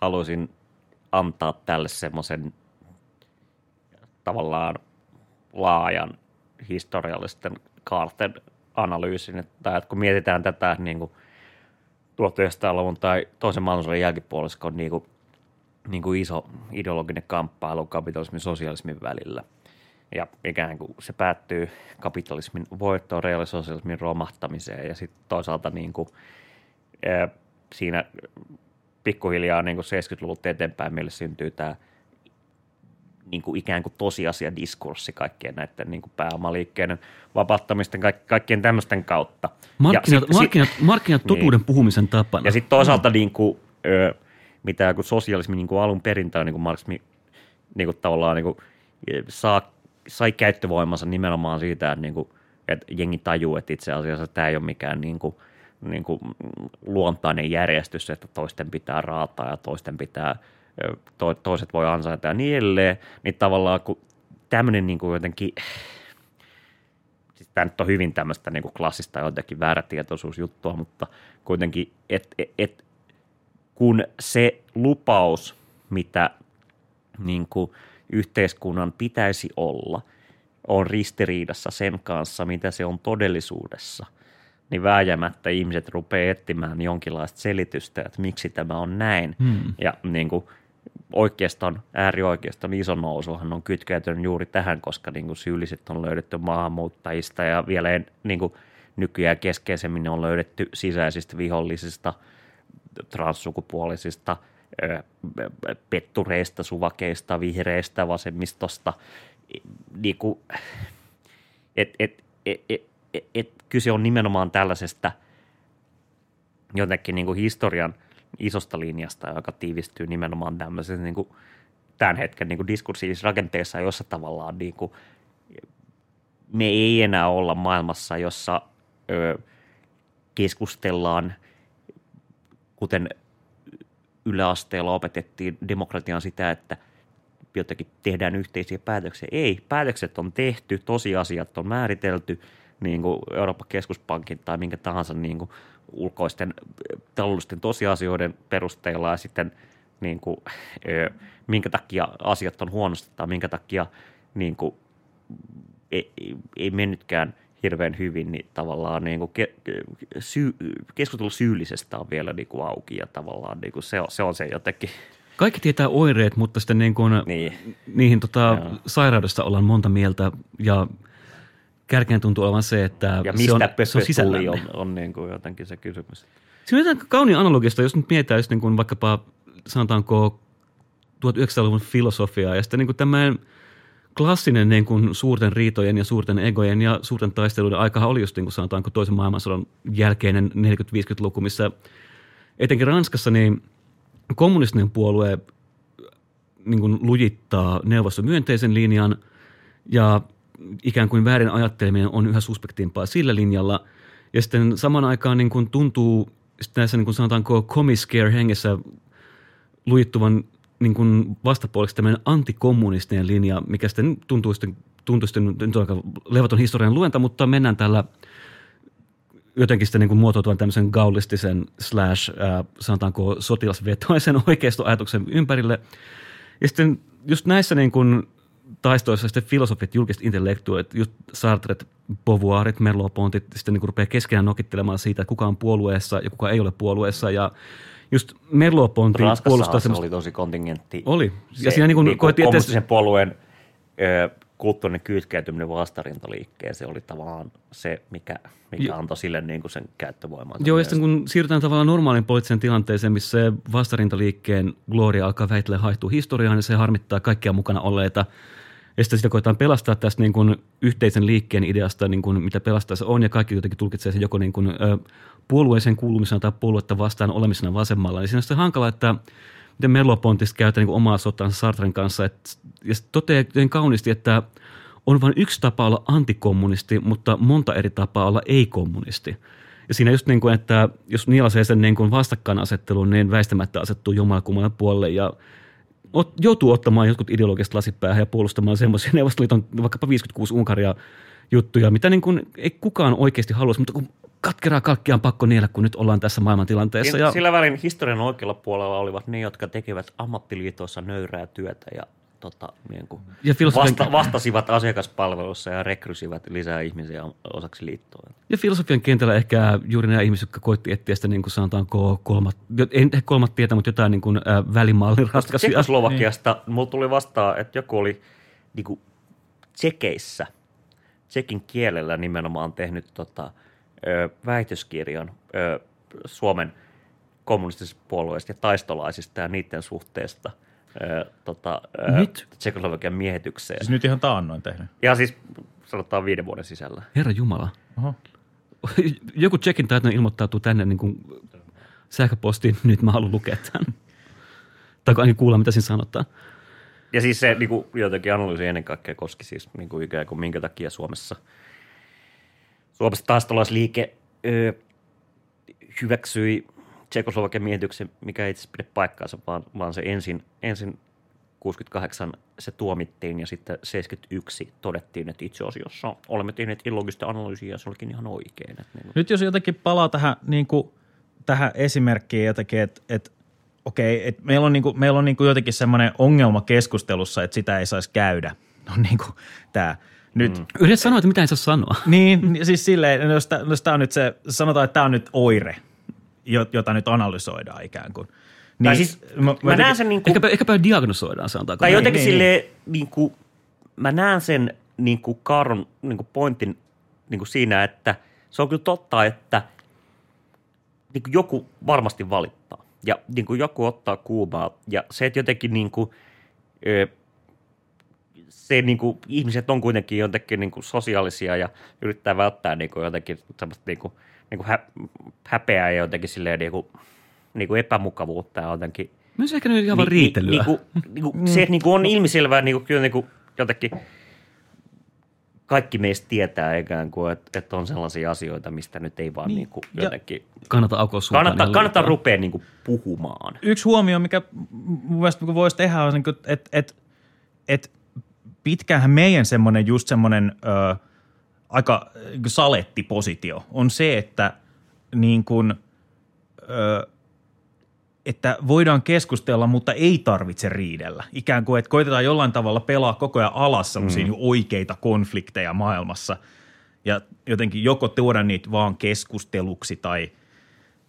haluaisin antaa tälle semmoisen tavallaan laajan historiallisten kaarten analyysin, että, että kun mietitään tätä niin kuin 1900-luvun tai toisen maailmansodan jälkipuoliskon niin kuin, niin kuin iso ideologinen kamppailu kapitalismin ja sosialismin välillä. Ja ikään kuin se päättyy kapitalismin voittoon, reaalisosialismin romahtamiseen ja sitten toisaalta niin kuin, ää, siinä pikkuhiljaa niin kuin 70-luvulta eteenpäin meille syntyy tämä niin kuin ikään kuin tosiasiadiskurssi kaikkien näiden niin kuin pääomaliikkeiden vapauttamisten, kaik- kaikkien tämmöisten kautta. Markkinat, ja sit- markkinat, markkinat totuuden Niin. puhumisen tapana. ja sitten toisaalta niin kuin, ö, mitä kun sosialismi niin kuin alun perin tai niin kuin niin kuin tavallaan niin kuin, saa, sai käyttövoimansa nimenomaan siitä, että, niin kuin, että jengi tajuu, että itse asiassa tämä ei ole mikään niin kuin, niin kuin luontainen järjestys, että toisten pitää raataa ja toisten pitää, to, toiset voi ansaita ja niin edelleen, niin tavallaan kun tämmöinen niin kuin jotenkin siis tämä nyt on hyvin tämmöistä niin kuin klassista jotenkin väärätietoisuusjuttua, mutta kuitenkin, että et, et, kun se lupaus, mitä niin kuin yhteiskunnan pitäisi olla, on ristiriidassa sen kanssa, mitä se on todellisuudessa, niin vääjäämättä ihmiset rupeaa etsimään jonkinlaista selitystä, että miksi tämä on näin. Hmm. Ja niin kuin oikeastaan, äärioikeiston iso nousuhan on kytkeytynyt juuri tähän, koska niin kuin syylliset on löydetty maahanmuuttajista ja vielä en, niin kuin nykyään keskeisemmin ne on löydetty sisäisistä vihollisista, transsukupuolisista, pettureista, suvakeista, vihreistä, vasemmistosta. Niin kuin, et, et, et, et, et, kyse on nimenomaan tällaisesta jotenkin niin kuin historian isosta linjasta, joka tiivistyy nimenomaan tämmöisessä niin kuin tämän hetken niin kuin diskursiivisessa rakenteessa, jossa tavallaan niin kuin, me ei enää olla maailmassa, jossa ö, keskustellaan, kuten yläasteella opetettiin demokratian sitä, että jotenkin tehdään yhteisiä päätöksiä. Ei, päätökset on tehty, tosiasiat on määritelty niin kuin Euroopan keskuspankin tai minkä tahansa niin kuin ulkoisten taloudellisten tosiasioiden perusteella ja sitten niin kuin, minkä takia asiat on huonosti tai minkä takia niin kuin, ei, ei- ei mennytkään hirveän hyvin, niin tavallaan niin kuin ke, syy, keskustelu syyllisestä on vielä niin kuin auki ja tavallaan niin kuin se, on, se on se jotenkin. Kaikki tietää oireet, mutta sitten niin kuin Niin. niihin tota, Joo. sairaudesta ollaan monta mieltä ja kärkeen tuntuu olevan se, että Ja se mistä on, se on sisällänne. on, on niin kuin jotenkin se kysymys. Siinä on jotain kauniin analogista, jos nyt mietitään just niin kuin vaikkapa sanotaanko 1900-luvun filosofiaa ja sitten niin kuin tämmöinen klassinen niin kuin suurten riitojen ja suurten egojen ja suurten taisteluiden aikahan oli just niin kuin sanotaanko toisen maailmansodan jälkeinen 40-50-luku, missä etenkin Ranskassa niin kommunistinen puolue niin kuin lujittaa neuvostomyönteisen linjan ja ikään kuin väärin ajatteleminen on yhä suspektimpaa sillä linjalla. Ja sitten saman aikaan niin kuin tuntuu näissä niin kuin sanotaanko comiscare hengessä lujittuvan niin kuin vastapuoleksi tämmöinen antikommunistinen linja, mikä sitten tuntuu sitten, tuntuu sitten nyt aika levoton historian luenta, mutta mennään tällä jotenkin sitten niin muotoutuvan tämmöisen gaulistisen slash, äh, sanotaanko sotilasvetoisen *laughs* oikeistoajatuksen ympärille. Ja sitten just näissä niin kuin taistoissa sitten filosofit, julkiset intellektuaalit, just Sartret, Beauvoirit, Merleau-Pontit sitten niin kuin rupeaa keskenään nokittelemaan siitä, että kuka on puolueessa ja kuka ei ole puolueessa. Ja just Merleau-Ponti puolustaa se semmoista... oli tosi kontingentti. Oli. Se, Ja siinä niin kuin niin kuin kommunistisen puolueen ö, kulttuurinen kytkeytyminen vastarintaliikkeen, se oli tavallaan se, mikä, mikä Jo- antoi sille niin kuin sen käyttövoiman. Joo, ja sitten kun siirrytään tavallaan normaalin poliittiseen tilanteeseen, missä se vastarintaliikkeen gloria alkaa väitellä haihtua historiaan, niin se harmittaa kaikkia mukana olleita. Ja sitten sitä koetaan pelastaa tästä niin kuin yhteisen liikkeen ideasta, niin kuin mitä pelastaa se on, ja kaikki jotenkin tulkitsee sen joko niin kuin, ö, puolueeseen kuulumisena tai puoluetta vastaan olemisena vasemmalla. Niin siinä on sitten hankala, että miten Merleau-Pontis käyttää niin omaa sotaansa Sartren kanssa. Et, ja se toteaa kauniisti, että on vain yksi tapa olla antikommunisti, mutta monta eri tapaa olla ei-kommunisti. Ja siinä just niin kuin, että jos nielaisee sen niin kuin vastakkainasettelun, niin väistämättä asettuu jomalakummalle puolelle ja ot, joutuu ottamaan jotkut ideologiset lasit päähän ja puolustamaan semmoisia *laughs* Neuvostoliiton vaikkapa 56 Unkaria juttuja, mitä niin kuin ei kukaan oikeasti haluaisi, mutta kun katkeraa kalkkia on pakko niellä, kun nyt ollaan tässä maailmantilanteessa. Ja... Ja, Sillä välin historian oikealla puolella olivat ne, jotka tekevät ammattiliitoissa nöyrää työtä ja tota, niin kuin Ja filosofian- vasta, vastasivat asiakaspalvelussa ja rekrysivät lisää ihmisiä osaksi liittoa. ja filosofian kentällä ehkä juuri nämä ihmiset, jotka koitti etsiä sitä niin kuin sanotaanko kolmat, ei ehkä kolmat tietä, mutta jotain niin kuin, äh, välimallin ratkaisuja. Tsekoslovakiasta niin. mulla tuli vastaan, että joku oli niin kuin tsekeissä, tsekin kielellä nimenomaan tehnyt tota, ö, väitöskirjan ö, Suomen kommunistisesta puolueesta ja taistolaisista ja niiden suhteesta ö, tota, ö, Nyt? Tsekoslovakian miehitykseen. Siis nyt ihan taannoin tehnyt. Ja siis sanotaan viiden vuoden sisällä. Herra Jumala. Oho. *laughs* Joku tsekin taitoinen ilmoittautuu tänne niin kuin sähköpostiin, nyt mä haluan lukea tämän. Tai ainakin kuulla, mitä siinä sanotaan. Ja siis se niin kuin, jotenkin analyysi ennen kaikkea koski siis niin kuin ikään kuin minkä takia Suomessa, Suomessa taistolaisliike ö, hyväksyi Tsekoslovakian miehityksen, mikä ei itse pidä paikkaansa, vaan, vaan se ensin, ensin 68 se tuomittiin ja sitten 71 todettiin, että itse asiassa olemme tehneet illogista analyysiä ja se olikin ihan oikein. Että niin kuin, Nyt jos jotenkin palaa tähän, niin kuin, tähän esimerkkiin jotenkin, että, että okei, että meillä on, niin kuin, meillä on niin kuin jotenkin semmoinen ongelma keskustelussa, että sitä ei saisi käydä. No niin kuin tämä. Nyt, mm. Yritä sanoa, että mitä ei saa sanoa. Niin, siis silleen, jos tämä, jos tämä on nyt se, sanotaan, että tämä on nyt oire, jota nyt analysoidaan ikään kuin. Niin, tai siis, mä, mä näen sen niin kuin, Ehkäpä, ehkäpä diagnosoidaan, sanotaanko. Tai näin. jotenkin niin, niin, silleen, niin kuin, mä näen sen niin kuin Kaaron niin kuin pointin niin kuin siinä, että se on kyllä totta, että niin kuin joku varmasti valittaa. Ja niin kuin joku ottaa kuumaa. Ja se, että jotenkin niin kuin, ö, se niin kuin, ihmiset on kuitenkin jotenkin niin kuin sosiaalisia ja yrittää välttää niin kuin jotenkin semmoista niin kuin, niin kuin hä, häpeää ja jotenkin silleen niin kuin, niin kuin epämukavuutta ja jotenkin – Myös ehkä nyt ihan vaan riitelyä. Niin, niin, niin, *laughs* niin, se, että niin on ilmiselvää, niin kuin, kyllä niin kuin, jotenkin kaikki meistä tietää ikään kuin, että, että on sellaisia asioita, mistä nyt ei vaan Niin, niin, kuin, jotenkin... kannata aukoa suuntaan. Kannattaa, kannattaa liikaa. rupea niin kuin, puhumaan. yksi huomio, mikä mun mielestä niin voisi tehdä, on, että et, et pitkäänhän meidän semmoinen just semmoinen ö, aika niin kuin salettipositio on se, että niin kuin, ö, että voidaan keskustella, mutta ei tarvitse riidellä. Ikään kuin, että koitetaan jollain tavalla pelaa koko ajan alas sellaisia mm. oikeita konflikteja maailmassa ja jotenkin joko tuoda niitä vaan keskusteluksi tai,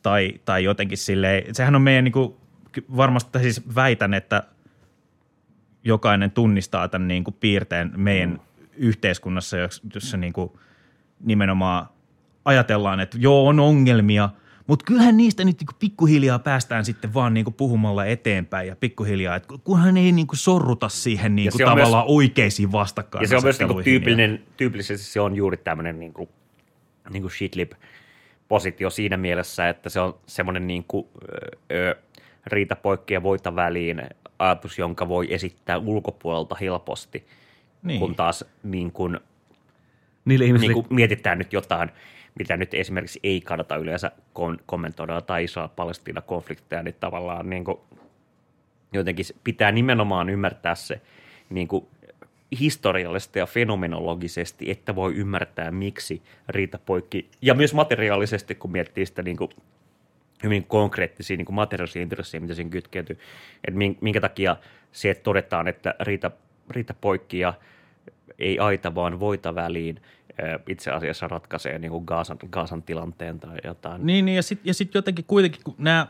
tai, tai jotenkin silleen, sehän on meidän niin kuin, varmasti siis väitän, että jokainen tunnistaa tämän niin kuin piirteen meidän mm. Yhteiskunnassa, jos- jossa niin kuin nimenomaan ajatellaan, että joo, on ongelmia, mutta kyllähän niistä nyt niinku pikkuhiljaa päästään sitten vaan niinku puhumalla eteenpäin ja pikkuhiljaa, että kunhan ei niinku sorruta siihen niinku se on tavallaan oikeisiin vastakkain. Ja se on myös niin kuin, tyypillinen, tyypillisesti se on juuri tämmöinen niin kuin, niin kuin shitlip-positio siinä mielessä, että se on semmoinen niin kuin, ö, ö, riita poikki ja voita väliin ajatus, jonka voi esittää ulkopuolelta helposti, Niin. kun taas niin kun, Niille ihmisille, niin kun mietitään nyt jotain, mitä nyt esimerkiksi ei kannata yleensä kon- kommentoida tai Israel-Palestiina-konflikteja, niin tavallaan niin kun, jotenkin pitää nimenomaan ymmärtää se niin kuin historiallisesti ja fenomenologisesti, että voi ymmärtää, miksi riitapoikki, ja myös materiaalisesti, kun miettii sitä niin kuin hyvin konkreettisia niin kuin materiaalisia intressejä, mitä siinä kytkeytyy, että min- minkä takia se, että todetaan, että riita, riita poikki ja ei aita, vaan voita väliin, itse asiassa ratkaisee niin kuin Gaasan, Gaasan tilanteen tai jotain. Niin, niin ja sitten ja sit jotenkin kuitenkin, kun nämä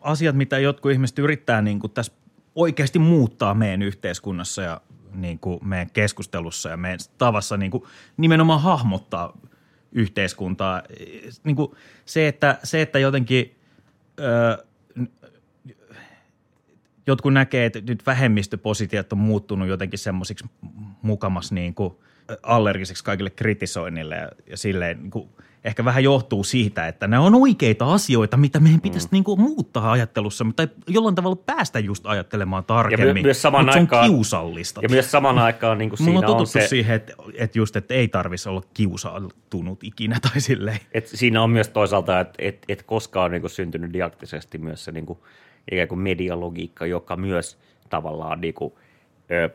asiat, mitä jotkut ihmiset yrittää niin kuin tässä oikeasti muuttaa meidän yhteiskunnassa ja niin kuin meidän keskustelussa ja meidän tavassa niin kuin nimenomaan hahmottaa yhteiskuntaa. Niin kuin se, että, se, että jotenkin ö, jotkut näkee, että nyt vähemmistöpositiot on muuttunut jotenkin semmoisiksi mukamas niin kuin allergiseksi kaikille kritisoinnille ja, ja silleen niin kuin, ehkä vähän johtuu siitä, että nämä on oikeita asioita, mitä meidän pitäisi mm. niin kuin, muuttaa ajattelussa, tai jollain tavalla päästä just ajattelemaan tarkemmin, myös samaan mutta se on aikaan- kiusallista. Ja myös samaan aikaan niin kuin Mulla on siinä on totuttu se, siihen, että, että just, että ei tarvitsisi olla kiusaantunut ikinä *laughs* tai silleen. Et siinä on myös toisaalta, että et, et koska on niinku syntynyt didaktisesti myös se niinku, ikään kuin medialogiikka, joka myös tavallaan niinku, ö,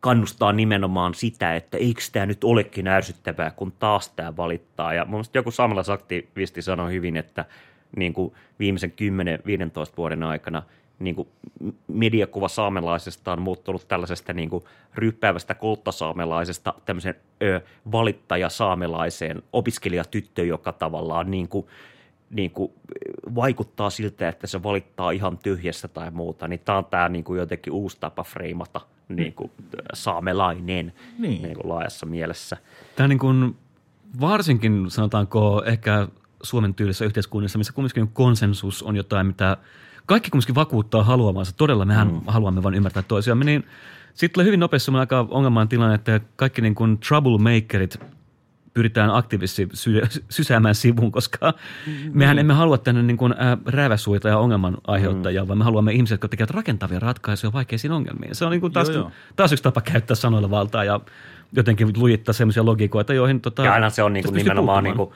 kannustaa nimenomaan sitä, että eikö tämä nyt olekin ärsyttävää, kun taas tämä valittaa. Ja mun joku saamelaisaktivisti sanoi hyvin, että niin kuin viimeisen 10-15 vuoden aikana niin kuin mediakuva saamelaisesta on muuttunut tällaisesta niin kuin ryppäävästä kulttasaamelaisesta tämmöisen ö, valittaja-saamelaiseen opiskelijatyttö, joka tavallaan niin kuin, niin kuin vaikuttaa siltä, että se valittaa ihan tyhjässä tai muuta, niin tämä on tämä niin kuin jotenkin uusi tapa freimata niin kuin saamelainen Niin. niin kuin laajassa mielessä. Tämä niin kuin, varsinkin sanotaanko ehkä Suomen tyylisessä yhteiskunnassa, missä kumminkin konsensus on jotain, mitä kaikki kumminkin vakuuttaa haluamansa. Todella mehän mm. haluamme vain ymmärtää toisiamme, niin sitten tulee hyvin nopeasti aika ongelman tilanne, että kaikki niin kuin troublemakerit pyritään aktiivisesti sy- sysäämään sivuun, koska mehän emme halua tänne niin kuin, äh, rääväsuita ja ongelman aiheuttajia, mm. vaan me haluamme ihmisiä, jotka tekevät rakentavia ratkaisuja vaikeisiin ongelmiin. Se on niin kuin taas, Joo, joo. taas yksi tapa käyttää sanoilla valtaa ja jotenkin lujittaa sellaisia logiikoita, joihin tota, Ja aina se on niin kuin nimenomaan niin kuin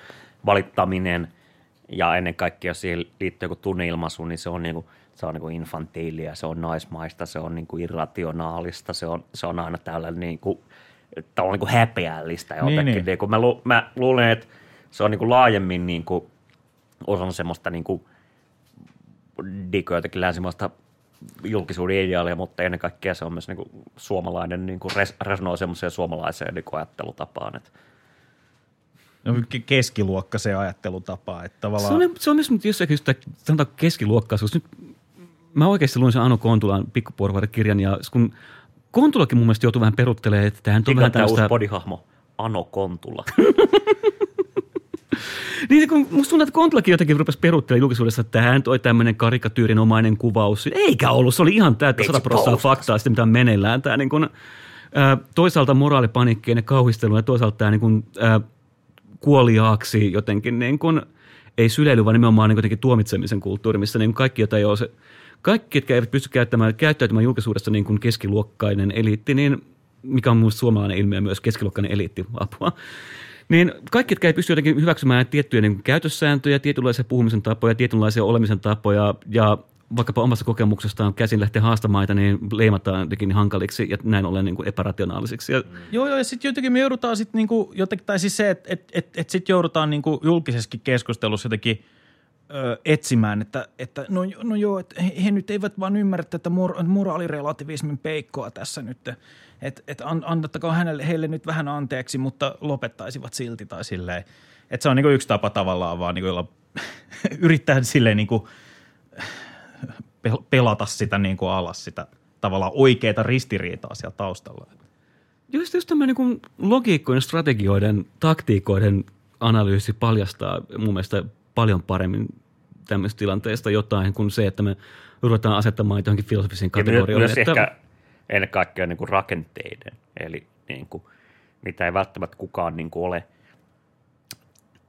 valittaminen ja ennen kaikkea jos siihen liittyy joku tunneilmaisu, niin se on, niin kuin, se on niin infantiilia, se on naismaista, se on niin kuin irrationaalista, se on, se on aina tällainen niin kuin, tavallaan niin kuin häpeällistä jotenkin. Niin, Niin, niin. niin. Kun mä, lu, mä luulen, että se on niin kuin laajemmin niin kuin, osana semmoista niin kuin, diko jotenkin länsimaista julkisuuden ideaalia, mutta ennen kaikkea se on myös niin kuin, suomalainen, niin kuin res, resonoi semmoiseen suomalaiseen niin kuin ajattelutapaan. Että No, ke- keskiluokka se ajattelutapa, että Se tavallaan... on, se on myös nyt jossakin sitä, sanotaan keskiluokkaisuus. Nyt mä oikeasti luin sen Anu Kontulan pikkuporvarikirjan ja kun Kontulakin mun mielestä joutuu vähän peruttelemaan, että tämähän on vähän tämä tämmöistä... bodihahmo? Ano Kontula. *laughs* Niin kun musta tuntuu, että Kontulakin jotenkin rupesi peruttelemaan julkisuudessa, että tämä nyt oli tämmöinen karikatyyrinomainen kuvaus. Eikä ollut, se oli ihan täyttä Vitsi, 100 prosenttia faktaa sitä, mitä on meneillään. Tämä niin kun, ä, toisaalta moraalipaniikkien ja kauhistelun ja toisaalta tämä niin kun, ä, kuoliaaksi jotenkin niin kun, ei syleily, vaan nimenomaan niin jotenkin tuomitsemisen kulttuuri, missä niin kaikki, joita ei ole se, kaikki, jotka eivät pysty käyttämään, käyttäytymään julkisuudessa niin kuin keskiluokkainen eliitti, niin mikä on minusta suomalainen ilmiö myös, keskiluokkainen eliitti, apua. Niin kaikki, jotka ei pysty jotenkin hyväksymään tiettyjä niin kuin käytössääntöjä, tietynlaisia puhumisen tapoja, tietynlaisia olemisen tapoja ja vaikkapa omasta kokemuksestaan käsin lähteä haastamaita, niin leimataan jotenkin hankaliksi ja näin ollen niin kuin epärationaalisiksi. Ja Joo, joo, ja sitten jotenkin me joudutaan sitten niinku jotenkin, tai siis se, että et, et, et sitten joudutaan niinku julkisessakin keskustelussa jotenkin etsimään, että, että no, no joo, että he, he nyt eivät vaan ymmärrä tätä mor- moraalirelativismin peikkoa tässä nyt, että et an, antattakaa hänelle, heille nyt vähän anteeksi, mutta lopettaisivat silti tai silleen. Että se on niinku yksi tapa tavallaan vaan niinku, jolla *laughs* yrittää silleen niinku pel- pelata sitä niinku alas, sitä tavallaan oikeaa ristiriitaa siellä taustalla. Just, just tämmöinen niin logiikkojen, strategioiden, taktiikoiden analyysi paljastaa mun mielestä paljon paremmin tämmöistä tilanteesta jotain kuin se, että me ruvetaan asettamaan johonkin filosofisiin my- kategorioihin. myös että, ehkä ennen kaikkea niin kuin rakenteiden, eli niin kuin, mitä ei välttämättä kukaan niin kuin ole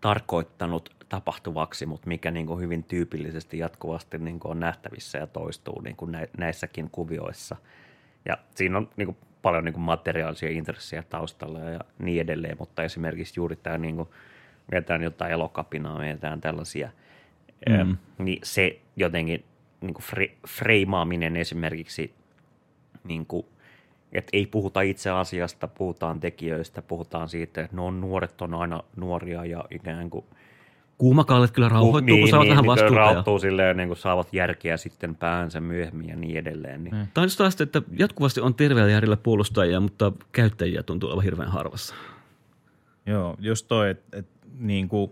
tarkoittanut tapahtuvaksi, mutta mikä niin kuin hyvin tyypillisesti jatkuvasti niin kuin on nähtävissä ja toistuu niin kuin nä- näissäkin kuvioissa. Ja siinä on niin kuin paljon niin kuin materiaalisia intressejä taustalla ja niin edelleen, mutta esimerkiksi juuri tämä, niin kuin, mietitään jotain elokapinaa, mietitään tällaisia, mm. niin se jotenkin niin kuin fre- freimaaminen esimerkiksi, niin kuin, että ei puhuta itse asiasta, puhutaan tekijöistä, puhutaan siitä, että no nuoret on aina nuoria ja ikään kuin – Kuumakallet kyllä rauhoittuu, kun saavat vähän niin vastuuta. ja- rauhoittuu silleen, niin kuin saavat järkeä sitten päänsä myöhemmin ja niin edelleen. Niin. Tämä on just taas, että jatkuvasti on terveellä järjellä puolustajia, mutta käyttäjiä tuntuu olevan hirveän harvassa. Joo, just toi, että et, niin kuin,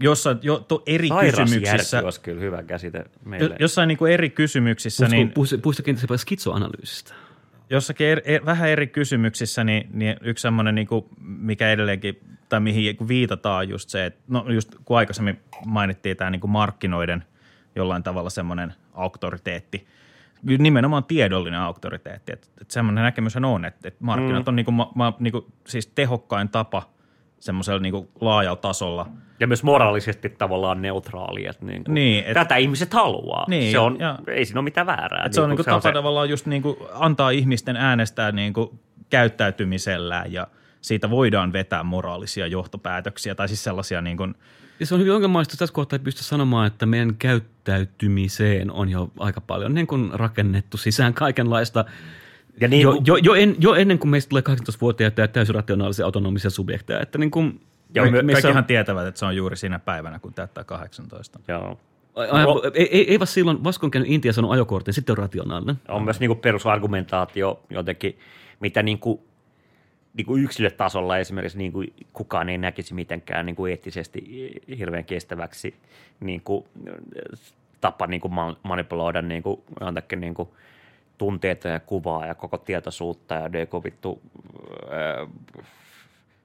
jossain jo, to, eri Sairas kysymyksissä, olisi kyllä hyvä käsite meille. jo- jossain niin kuin eri kysymyksissä, Puhuisiko, niin puhuisiko skitsoanalyysistä? jossakin er, er, vähän eri kysymyksissä, niin, niin yksi semmoinen, niin kuin, mikä edelleenkin, tai mihin niin kuin viitataan just se, että no just kun aikaisemmin mainittiin tämä niin kuin markkinoiden jollain tavalla semmoinen auktoriteetti, nimenomaan tiedollinen auktoriteetti, että, että semmoinen näkemyshän on, että, että markkinat mm. on niin kuin, ma, ma, niin kuin, siis tehokkain tapa semmoisella niin kuin laajalla tasolla – Ja myös moraalisesti tavallaan neutraali. Että niin kuin, Niin, et- tätä ihmiset haluaa. Niin, se on, ja- ei siinä ole mitään väärää. Et se on, Niin niinku kuin tapa tavallaan just niinku antaa ihmisten äänestää niinku käyttäytymisellään ja siitä voidaan vetää moraalisia johtopäätöksiä tai siis sellaisia niin kuin, Ja se on hyvin ongelmallista, että tässä kohtaa ei pysty sanomaan, että meidän käyttäytymiseen on jo aika paljon niin kuin rakennettu sisään kaikenlaista. Ja niin jo, kuin- jo, jo, en, jo ennen kuin meistä tulee 18-vuotiaita ja täysin rationaalisia autonomisia subjekteja. Että niin kuin, Ja kaikki, me- kaikkihan tietävät, että se on juuri siinä päivänä, kun täyttää 18. Joo. Ai- ai- ei, ei, ei vasta silloin, vasta kun on käynyt Intia sanonut ajokortin, sitten on rationaalinen. on myös niin kuin perusargumentaatio jotenkin, mitä niin kuin, niin kuin yksilötasolla esimerkiksi niin kuin kukaan ei näkisi mitenkään niin kuin eettisesti hirveän kestäväksi niin kuin, tapa niin kuin ma- manipuloida niin kuin, jotakin niin kuin tunteita ja kuvaa ja koko tietoisuutta ja DK vittu ää,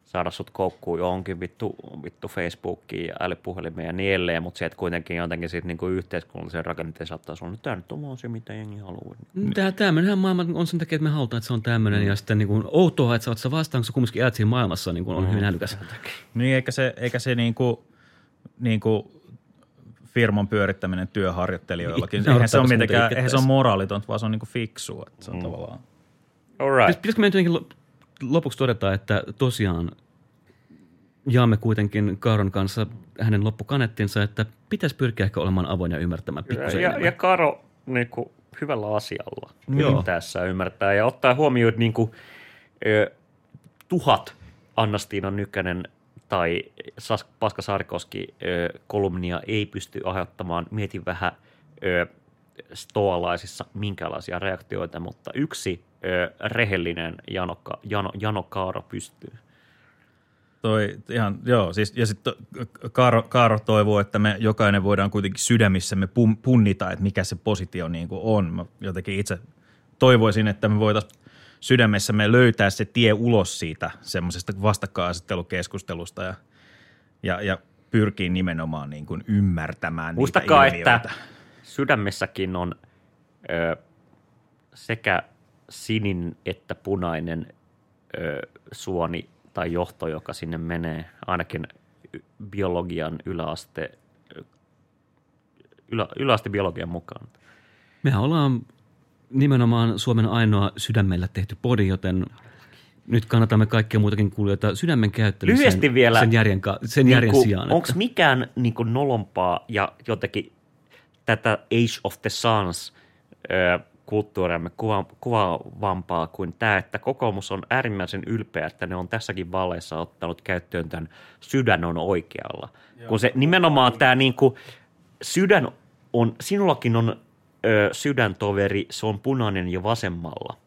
saada sut koukkuun johonkin vittu, vittu Facebookiin ja älypuhelimeen ja niin edelleen, mutta se, että kuitenkin jotenkin sit niinku yhteiskunnallisen rakenteen saattaa sanoa, että tämä nyt on se, mitä jengi haluaa. Tämä, tämmöinenhän maailma on sen takia, että me halutaan, että se on tämmöinen. Ja sitten niin kuin, outoa, että sä oot se vastaan, kun sä kumminkin elät siinä maailmassa, niin kuin on hyvin älykäs. Niin eikä se, eikä se niin kuin, niin kuin firman pyörittäminen työharjoittelijoillakin, Niin, eihän se, on mitenkään, eihän se on moraalitonta, vaan se on niin kuin fiksua. Että se on tavallaan. All right. Pitäisikö meidän jotenkin lo- lopuksi todeta, että tosiaan jaamme kuitenkin Kaaron kanssa hänen loppukanettinsa, että pitäisi pyrkiä ehkä olemaan avoin ja ymmärtämään pikkusen Ja, enemmän. ja Karo niin kuin, hyvällä asialla Joo. yrittäessä ymmärtää ja ottaa huomioon, että niin kuin, ö, tuhat Annastiina Nykänen tai Paska Saarikoski ö, kolumnia ei pysty aiheuttamaan. Mietin vähän stoalaisissa minkälaisia reaktioita, mutta yksi rehellinen Jano, Ka- Jano, Jano Kaaro pystyy. Toi, ihan, joo, siis, ja sitten Kaaro, Kaaro toivoo, että me jokainen voidaan kuitenkin sydämissämme pun, punnita, että mikä se positio niin kuin on. Mä jotenkin itse toivoisin, että me voitaisiin sydämessämme löytää se tie ulos siitä semmoisesta vastakkainasettelukeskustelusta ja, ja, ja pyrkii nimenomaan niin kuin ymmärtämään Muistakaa, niitä ilmiöitä. että sydämessäkin on ö, sekä sinin että punainen ö, suoni tai johto, joka sinne menee, ainakin biologian yläaste, ylä, yläaste biologian mukaan. Mehän ollaan nimenomaan Suomen ainoa sydämellä tehty podi, joten nyt kannatamme kaikkia muutakin kuulijoita sydämen käyttämiseen Lyhyesti vielä. sen järjen, ka- sen järjen sijaan. Onko mikään niin kuin nolompaa ja jotenkin tätä Age of the Suns ö, kulttuuriamme kuva, kuvaavampaa kuin tämä, että kokoomus on äärimmäisen ylpeä, että ne on tässäkin vaaleissa ottanut käyttöön tämän sydän on oikealla. Joo. Kun se nimenomaan tämä niin kuin, sydän on, sinullakin on ö, sydäntoveri, se on punainen ja vasemmalla.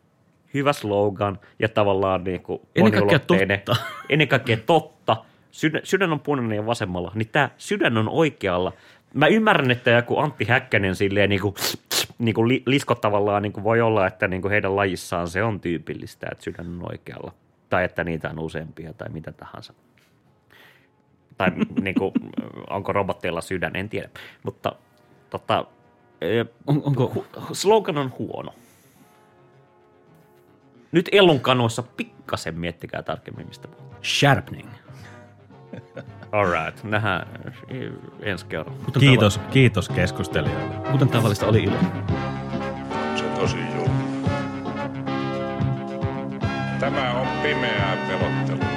Hyvä slogan ja tavallaan niin kuin *laughs* Ennen kaikkea totta. Ennen kaikkea totta. Sydän, sydän on punainen ja vasemmalla, niin tämä sydän on oikealla. Mä ymmärrän, että joku Antti Häkkänen silleen niin kuin, niin kuin li, lisko tavallaan niin kuin voi olla, että niin kuin heidän lajissaan se on tyypillistä, että sydän on oikealla. Tai että niitä on useampia tai mitä tahansa. Tai *laughs* niin kuin, onko robotteilla sydän, en tiedä. Mutta tota, On, onko, hu- slogan on huono. Nyt Ellun kanoissa pikkasen miettikää tarkemmin, mistä puhutaan. sharpening. All right. Nähdään ensi kerralla. Kiitos, kiitos keskustelijoille. Kuten tavallista oli ilo. On se tosi julma. Tämä on pimeää pelottelua.